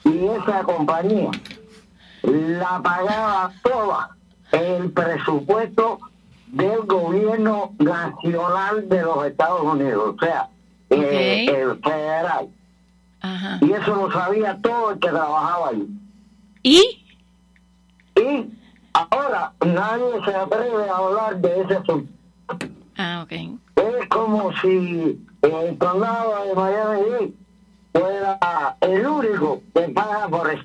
Y esa compañía la pagaba toda el presupuesto del gobierno nacional de los Estados Unidos, o sea, eh, el federal. Ajá. Y eso lo sabía todo el que trabajaba ahí. ¿Y? Y ahora nadie se atreve a hablar de ese asunto. Ah, ok. Es como si el condado de Miami fuera el único que paga por eso.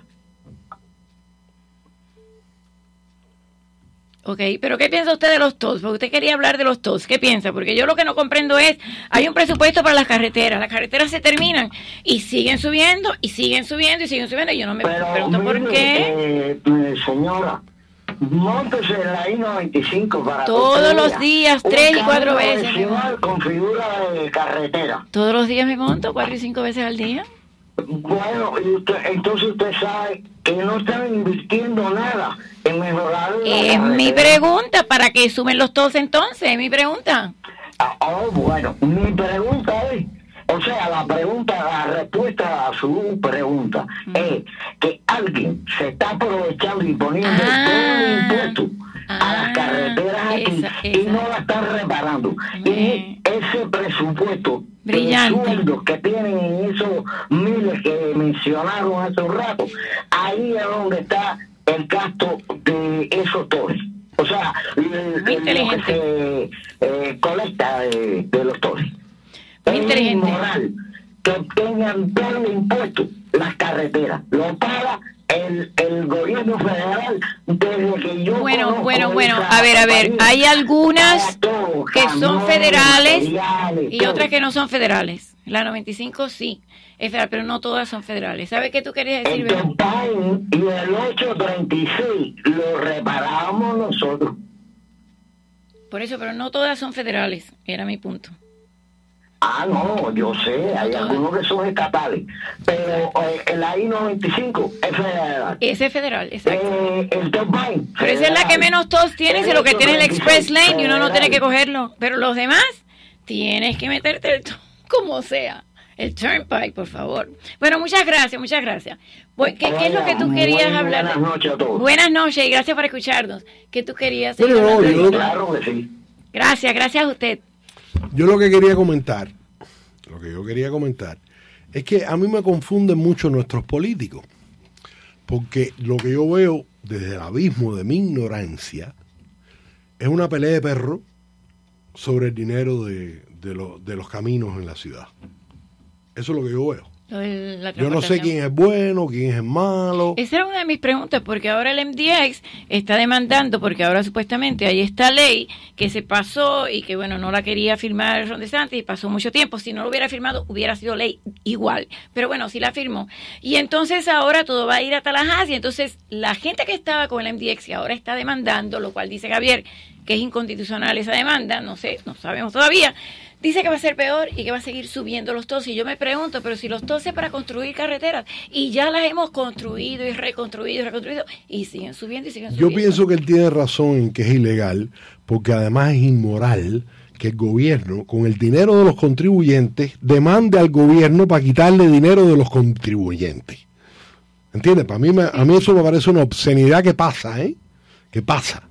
Ok, pero ¿qué piensa usted de los TOS? Porque usted quería hablar de los TOS. ¿Qué piensa? Porque yo lo que no comprendo es, hay un presupuesto para las carreteras, las carreteras se terminan y siguen subiendo y siguen subiendo y siguen subiendo y yo no me pregunto por mire, qué. eh, señora, montese la I-95 para Todos los días, tres y cuatro veces, mi vecinal con figura de carretera. Todos los días me monto, cuatro y cinco veces al día. Bueno, y usted- entonces usted sabe que no están invirtiendo nada en mejorar Es mi pregunta, ¿para qué sumen los TOS entonces? Es mi pregunta. Ah, oh, bueno, mi pregunta es, o sea, la pregunta, la respuesta a su pregunta es que alguien se está aprovechando y poniendo todo el impuesto a las carreteras aquí y no la está reparando. Y ese presupuesto Brillante. de sueldos que tienen en esos miles que mencionaron hace un rato, ahí es donde está el gasto de esos torres. O sea, el- lo que se eh, colecta de, de los torres. es inmoral que tengan el impuesto las carreteras. Lo paga el, el gobierno federal desde que yo Bueno, bueno, bueno, a ver, a ver, hay algunas que son federales y otras que no son federales. La 95 sí, es federal, pero no todas son federales. ¿Sabes qué tú querías decir? El y el 836 lo reparábamos nosotros. Por eso, pero no todas son federales, era mi punto. Ah, no, yo sé, hay algunos que son estatales, pero eh, el I-95 es federal. Ese es federal, exacto. Eh, el Topine. Pero esa es la que menos todos tiene, si lo que tiene es el Express Lane y uno no tiene que cogerlo. Pero los demás, tienes que meterte el como sea. El Turnpike, por favor. Bueno, muchas gracias, muchas gracias. ¿Qué, qué es lo que tú querías Muy hablar? buenas noches a todos. Buenas noches yo- lo que quería comentar, lo que yo quería comentar, es que a mí me confunden mucho nuestros políticos. Porque lo que yo veo desde el abismo de mi ignorancia es una pelea de perro sobre el dinero de, de de los caminos en la ciudad. Eso es lo que yo veo. Yo no sé quién es bueno, quién es malo. Esa era una de mis preguntas, porque ahora el MDX está demandando, porque ahora supuestamente hay esta ley que se pasó y que, bueno, no la quería firmar Ron DeSantis y pasó mucho tiempo. Si no lo hubiera firmado, hubiera sido ley igual. Pero bueno, sí la firmó. Y entonces ahora todo va a ir a Tallahassee. Entonces, la gente que estaba con el MDX y ahora está demandando, lo cual dice Javier que es inconstitucional esa demanda, no sé, no sabemos todavía. Dice que va a ser peor y que va a seguir subiendo los tos. Y yo me pregunto, pero si los tos es para construir carreteras y ya las hemos construido y reconstruido y reconstruido y siguen subiendo y siguen Yo subiendo. pienso que él tiene razón en que es ilegal, porque además es inmoral que el gobierno, con el dinero de los contribuyentes, demande al gobierno para quitarle dinero de los contribuyentes. ¿Entiendes? Para mí, me- a mí eso me parece una obscenidad que pasa, ¿eh? Que pasa.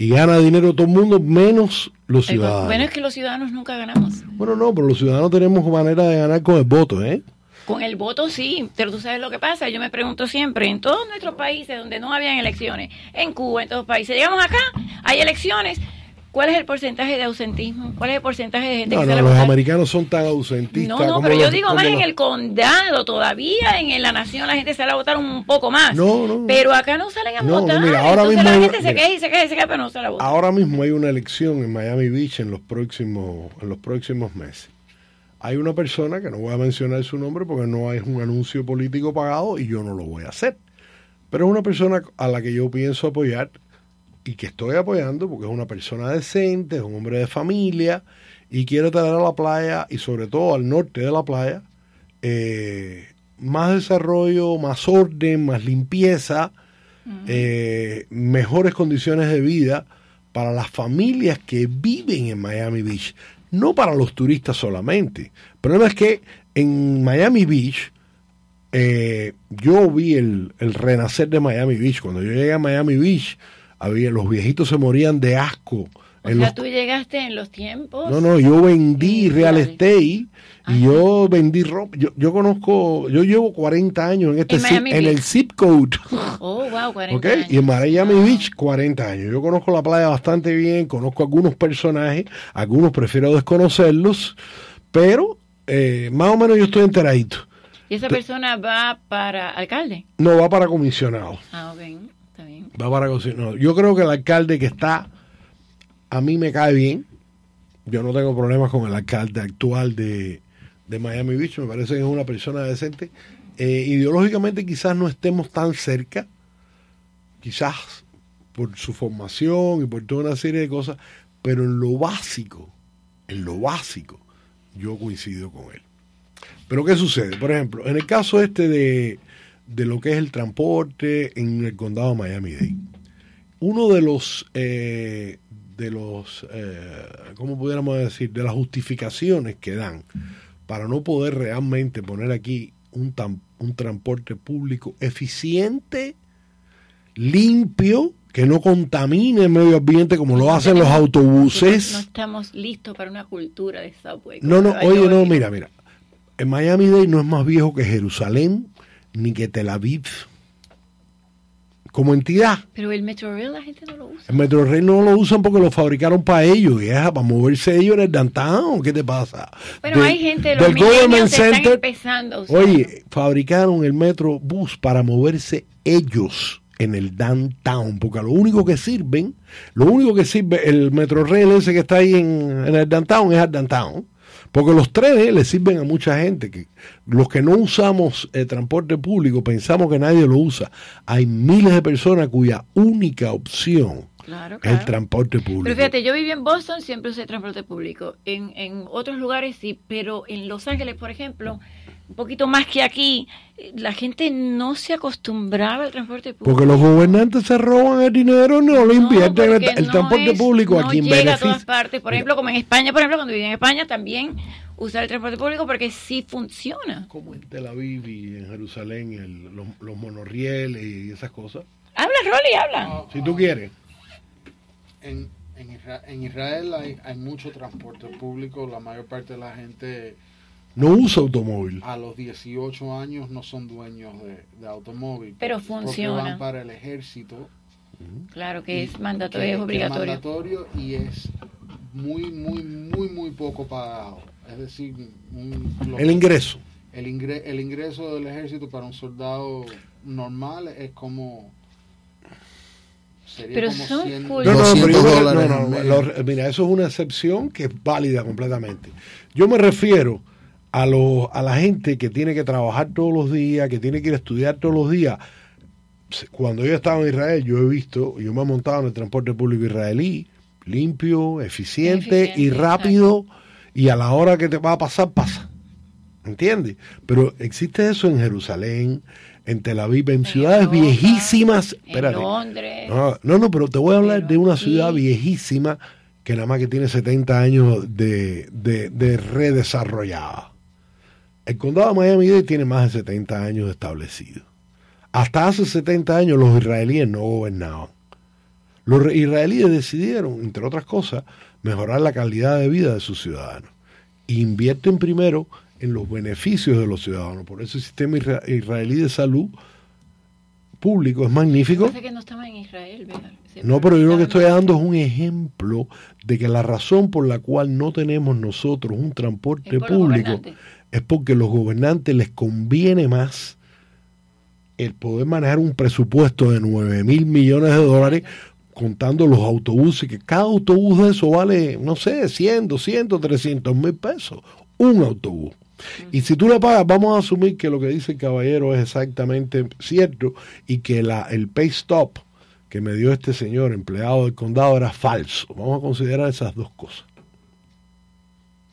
Y gana dinero todo el mundo, menos los ciudadanos. bueno, es que los ciudadanos nunca ganamos. Bueno, no, pero los ciudadanos tenemos manera de ganar con el voto, ¿eh? Con el voto sí, pero tú sabes lo que pasa. Yo me pregunto siempre, en todos nuestros países donde no habían elecciones, en Cuba, en todos los países, llegamos acá, hay elecciones. ¿Cuál es el porcentaje de ausentismo? ¿Cuál es el porcentaje de gente No, que no, a los americanos son tan ausentistas. No, no, pero yo digo más en el condado todavía, en, en la nación la gente sale a votar un poco más. No, no. Pero acá no salen a No, votar. mira, ahora entonces mismo la hay- gente se queja y se queja y se queja, pero no sale a votar. Ahora mismo hay una elección en Miami Beach en los próximos, en los próximos meses. Hay una persona que no voy a mencionar su nombre porque no es un anuncio político pagado y yo no lo voy a hacer. Pero es una persona a la que yo pienso apoyar y que estoy apoyando porque es una persona decente, es un hombre de familia y quiere traer a la playa y sobre todo al norte de la playa eh, más desarrollo, más orden, más limpieza, eh, mejores condiciones de vida para las familias que viven en Miami Beach, no para los turistas solamente. El problema es que en Miami Beach, eh, yo vi el, el renacer de Miami Beach. Cuando yo llegué a Miami Beach, había, los viejitos se morían de asco. O en sea, los- tú llegaste en los tiempos. no, no, yo vendí real estate y yo vendí ropa. Yo, yo conozco, yo llevo 40 años en este En zip- en el zip code. Oh, wow, 40 ¿ok? años. Y en Miami Beach, 40 años. Yo conozco la playa bastante bien, conozco algunos personajes, algunos prefiero desconocerlos, pero eh, más o menos yo estoy enteradito. ¿Y esa persona va para alcalde? No va para comisionado, Ah, ok. Va para comisionado. Yo creo que el alcalde que está, a mí me cae bien. Yo no tengo problemas con el alcalde actual de, de Miami Beach, me parece que es una persona decente. Eh, ideológicamente quizás no estemos tan cerca, quizás por su formación y por toda una serie de cosas, pero en lo básico, en lo básico, yo coincido con él. Pero ¿qué sucede? Por ejemplo, en el caso este de, de lo que es el transporte en el condado de Miami-Dade, uno de los, eh, de los, eh, ¿cómo pudiéramos decir? De las justificaciones que dan para no poder realmente poner aquí un, un transporte público eficiente, limpio, que no contamine el medio ambiente como lo hacen los No autobuses. estamos listos para una cultura de subway. No, no, oye, no, mira, mira. En Miami Dade no es más viejo que Jerusalén ni que Tel Aviv. Como entidad. Pero el Metrorail la gente no lo usa. El Metrorail no lo usan porque lo fabricaron para ellos, vieja, para moverse ellos en el downtown. ¿Qué te pasa? Bueno, De- hay gente, los del Government están Center, empezando usar. Oye, fabricaron el Metrobús para moverse ellos en el downtown, porque lo único que sirven, lo único que sirve el Metrorail ese que está ahí en, en el downtown es al downtown, Porque los trenes le sirven a mucha gente. que Los que no usamos el transporte público pensamos que nadie lo usa. Hay miles de personas cuya única opción Claro, es el transporte público. Pero fíjate, yo viví en Boston, siempre usé transporte público. En, en otros lugares sí, pero en Los Ángeles, por ejemplo, un poquito más que aquí, la gente no se acostumbraba al transporte público. Porque los gobernantes se roban el dinero no lo invierten en el, porque el no transporte es- público no a quien llega a todas partes. Por ejemplo, como en España, por ejemplo, cuando viví en España también usar el transporte público porque sí funciona. Como en Tel Aviv y en Jerusalén, el- los, los monorrieles y esas cosas. Habla, Rolly, habla. Si tú quieres. En, en, Isra- en Israel hay, hay mucho transporte público, la mayor parte de la gente No usa automóvil. a los 18 años no son dueños de, de automóvil. Pero funciona. van para el ejército. Claro que es mandatorio, que- es que obligatorio. mandatorio y es muy, muy, muy, muy poco pagado. Es decir, un- lo- El ingreso. El, ingre- el ingreso del ejército para un soldado normal es como... Sería Pero como son 100 full. No, no, no, pero yo- mira, eso es una excepción que es válida completamente. Yo me refiero a, los a la gente que tiene que trabajar todos los días, que tiene que ir a estudiar todos los días. Cuando yo estaba en Israel, yo he visto, yo me he montado en el transporte público israelí, limpio, eficiente, Eficiente, y rápido, y a la hora que te va a pasar, pasa. ¿Entiendes? Pero existe eso en Jerusalén, en Tel Aviv, en ciudades viejísimas. En Espérate. Londres. No, no, no, pero te voy a hablar de una ciudad viejísima que nada más que tiene 70 años de, de, de redesarrollada. El condado de Miami-Dade tiene más de 70 años establecido. Hasta hace 70 años los israelíes no gobernaban. Los israelíes decidieron, entre otras cosas, mejorar la calidad de vida de sus ciudadanos. Invierten primero en los beneficios de los ciudadanos. Por eso el sistema isra- israelí de salud público es magnífico. Pasa que no en Israel, No, pero yo lo que estoy dando es un ejemplo de que la razón por la cual no tenemos nosotros un transporte público. Es porque a los gobernantes les conviene más el poder manejar un presupuesto de 9 mil millones de dólares contando los autobuses, que cada autobús de eso vale, no sé, 100, 200, 300 mil pesos. Un autobús. Y si tú le pagas, vamos a asumir que lo que dice el caballero es exactamente cierto y que la, el pay stop que me dio este señor empleado del condado era falso. Vamos a considerar esas dos cosas.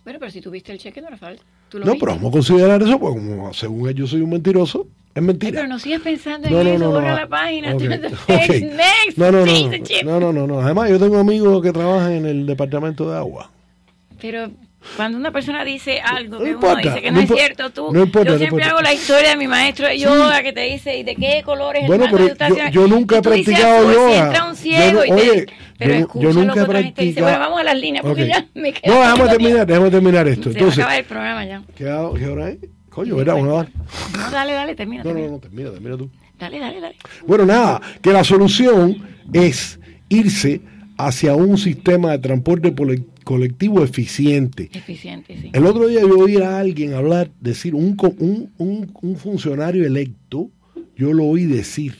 Bueno, pero si tuviste el cheque no era falta. Tú lo No, viste. pero vamos a considerar eso, porque como según yo soy un mentiroso, es Ay, mentira. pero no sigas pensando en No, eso, no, borra no. la página. Ok, Next, ok. next, No, no, no, no, no, no, no. Además, yo tengo amigos que trabajan en el departamento de agua. Pero cuando una persona dice algo que No uno importa, dice que no no, es cierto, tú, no importa, yo no siempre hago la historia de mi maestro de yoga que te dice, ¿y de qué color es Bueno, el pero yo, yo nunca he dices practicado si yoga. entra un Yo ciego no- y te- oye, pero yo, yo nunca he practicado. Bueno, vamos a las líneas porque ya me quedo. No, déjame poquito terminar, terminar esto. Se Entonces, va a acabar el programa ya. ¿qué, hora es? Coño, era una hora. No, dale, dale, termina. No, no, termina. no, termina, termina tú. Dale, dale, dale. Bueno, nada, que la solución es irse hacia un sistema de transporte colectivo eficiente. Eficiente, sí. El otro día yo oí a alguien hablar, decir, un, co- un, un, un funcionario electo, yo lo oí decir,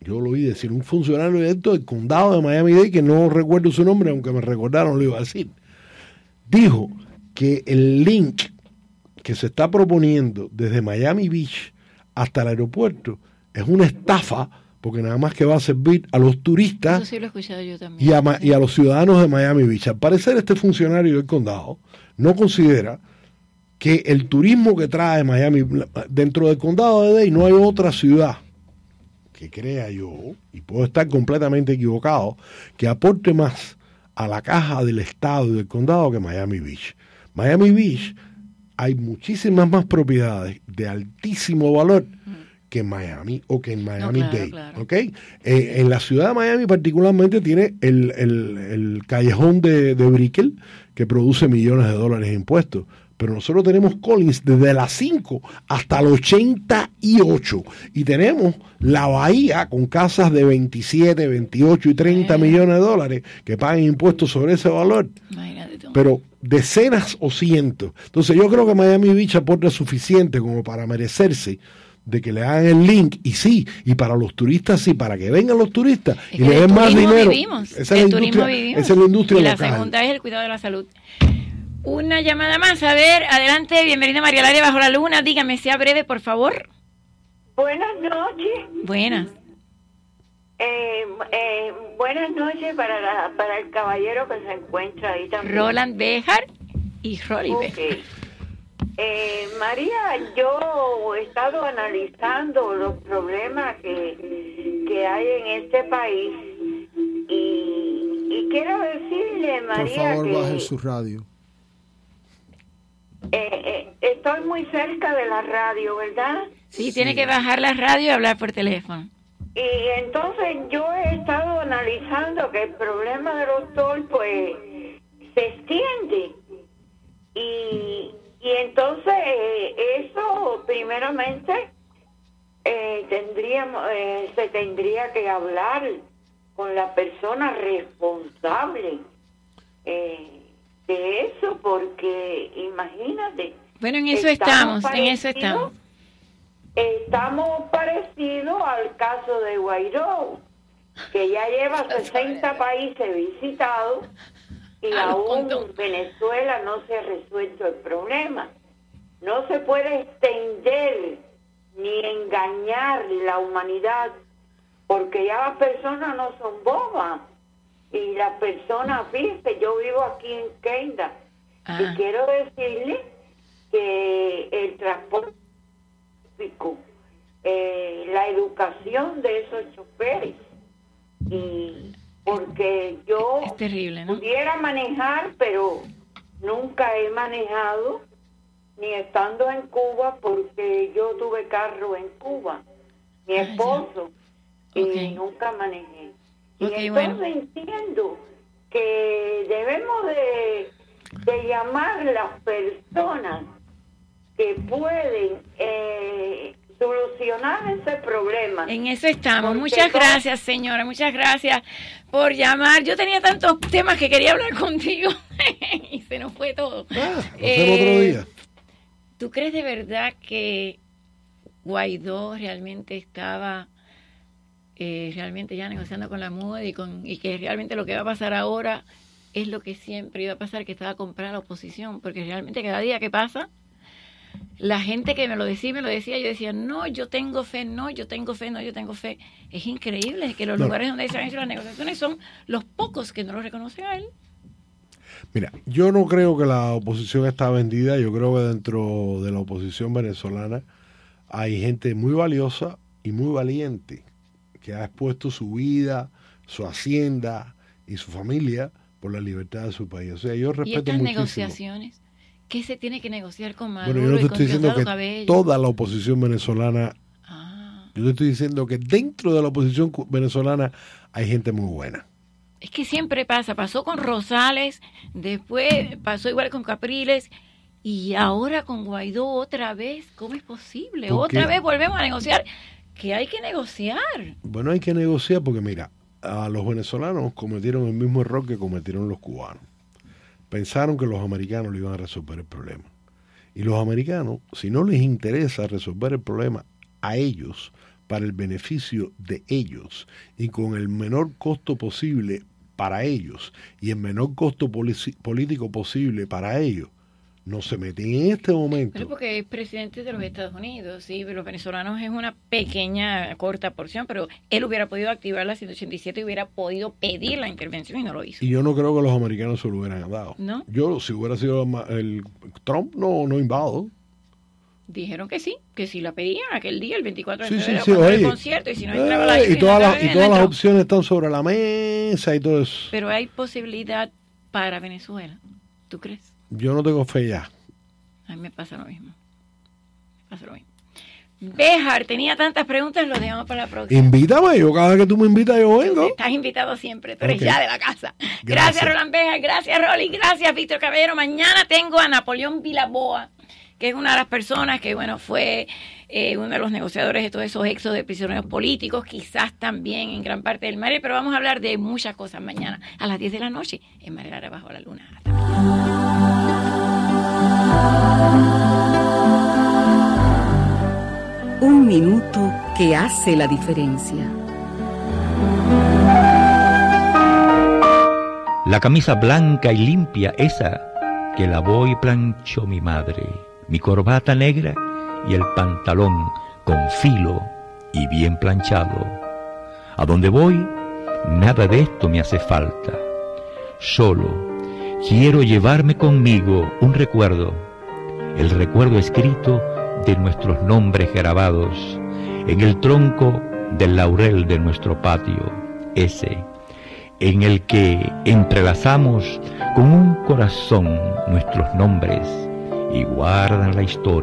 yo lo oí decir, un funcionario electo del condado de Miami-Dade, que no recuerdo su nombre, aunque me recordaron lo iba a decir, dijo que el link que se está proponiendo desde Miami Beach hasta el aeropuerto es una estafa, porque nada más que va a servir a los turistas sí lo yo y a, y a los ciudadanos de Miami Beach. Al parecer, este funcionario del condado no considera que el turismo que trae Miami, dentro del condado de Dade no hay otra ciudad que crea yo, y puedo estar completamente equivocado, que aporte más a la caja del estado y del condado que Miami Beach. Miami Beach hay muchísimas más propiedades de altísimo valor que en Miami o que en Miami claro, Dade. claro. Eh, en la ciudad de Miami particularmente tiene el, el- el callejón de, de Brickell que produce millones de dólares en impuestos. Pero nosotros tenemos Collins desde las 5 hasta el 88 y tenemos la bahía con casas de 27, 28 y 30 millones de dólares que pagan impuestos sobre ese valor pero decenas o cientos. Entonces yo creo que Miami Beach aporta suficiente como para merecerse de que le hagan el link y sí, y para los turistas sí, para que vengan los turistas Es y le den más dinero. Vivimos, Esa es del la turismo industria, vivimos. esa es la industria y la local. segunda es el cuidado de la salud. Una llamada más, a ver, adelante, bienvenida María Laria Bajo la Luna, dígame, sea breve, por favor. Buenas noches. Buenas. Eh, eh, buenas noches para, la, para el caballero que se encuentra ahí también. Roland Bejar y Rolly okay. Eh, María, yo he estado analizando los problemas que, que hay en este país y, y quiero decirle, María, Por favor, que baje su radio. eh, eh, estoy muy cerca de la radio, ¿verdad? Sí, tiene que bajar la radio y hablar por teléfono. Y entonces yo he estado analizando que el problema del doctor pues se extiende y, y entonces eh, eso primeramente eh, tendríamos eh, se tendría que hablar con la persona responsable eh, de eso porque imagínate Bueno, en eso estamos, en eso estamos. Estamos parecidos al caso de Guaidó, que ya lleva 60 países visitados y aún Venezuela no se ha resuelto el problema. No se puede extender ni engañar la humanidad, porque ya las personas no son bobas. Y las personas, fíjese, yo vivo aquí en Kenda y quiero decirle que el transporte público, eh, la educación de esos choferes y porque yo Es terrible, ¿no? pudiera manejar pero nunca he manejado ni estando en Cuba porque yo tuve carro en Cuba mi esposo y nunca manejé y entonces bueno. entiendo que debemos de, de llamar las personas que pueden eh, solucionar ese problema. En eso estamos. Porque Muchas todo- gracias, señora. Muchas gracias por llamar. Yo tenía tantos temas que quería hablar contigo y se nos fue todo. Eh, otro día. ¿Tú crees de verdad que Guaidó realmente estaba eh, realmente ya negociando con la MUD y, con, y que realmente lo que va a pasar ahora es lo que siempre iba a pasar, que estaba comprada la oposición? Porque realmente cada día que pasa, la gente que me lo decía, me lo decía, yo decía, no, yo tengo fe, no, yo tengo fe, no, yo tengo fe. Es increíble que los No. lugares donde se han hecho las negociaciones son los pocos que no lo reconocen a él. Mira, yo no creo que la oposición está vendida. Yo creo que dentro de la oposición venezolana hay gente muy valiosa y muy valiente que ha expuesto su vida, su hacienda y su familia por la libertad de su país. O sea, yo Y respeto estas muchísimo. negociaciones, ¿qué se tiene que negociar con Maduro Bueno, yo no te estoy diciendo que toda la oposición venezolana. Yo te estoy diciendo que dentro de la oposición venezolana hay gente muy buena. Es que siempre pasa, pasó con Rosales, después pasó igual con Capriles y ahora con Guaidó otra vez. ¿Cómo es posible? Porque- Otra vez volvemos a negociar. Que hay que negociar. Bueno, hay que negociar porque mira, a los venezolanos cometieron el mismo error que cometieron los cubanos. Pensaron que los americanos le iban a resolver el problema. Y los americanos, si no les interesa resolver el problema a ellos, para el beneficio de ellos y con el menor costo posible para ellos y el menor costo político posible para ellos, no se meten en este momento. Pero porque es presidente de los Estados Unidos, sí, pero los venezolanos es una pequeña, corta porción, pero él hubiera podido activar la 187 y hubiera podido pedir la intervención y no lo hizo. Y yo no creo que los americanos se lo hubieran dado. ¿No? Yo, si hubiera sido el Trump, no, no invado. Dijeron que sí, que si la pedían aquel día, el 24 de Sí, sí, febrero, sí, el concierto, y si no Eh, entraba la y todas las, y todas las opciones están sobre la mesa y todo eso. Pero hay posibilidad para Venezuela, ¿tú crees? Yo no tengo fe ya. A mí me pasa lo mismo. Me pasa lo mismo. Béjar, tenía tantas preguntas, lo dejamos para la próxima. Invítame, yo cada vez que tú me invitas yo vengo. Estás invitado siempre, tú eres ya de la casa. Gracias, Gracias. Roland Béjar, gracias, Rolly, gracias, Víctor Caballero. Mañana tengo a Napoleón Vilaboa, que es una de las personas que, bueno, fue eh, uno de los negociadores de todos esos exos de prisioneros políticos, quizás también en gran parte del mar, pero vamos a hablar de muchas cosas mañana a las 10 de la noche en Marelara Bajo la Luna. Un minuto que hace la diferencia. La camisa blanca y limpia, esa que lavó y planchó mi madre, mi corbata negra y el pantalón con filo y bien planchado. A donde voy, nada de esto me hace falta. Solo quiero llevarme conmigo un recuerdo, el recuerdo escrito de nuestros nombres grabados en el tronco del laurel de nuestro patio, ese en el que entrelazamos con un corazón nuestros nombres y guardan la historia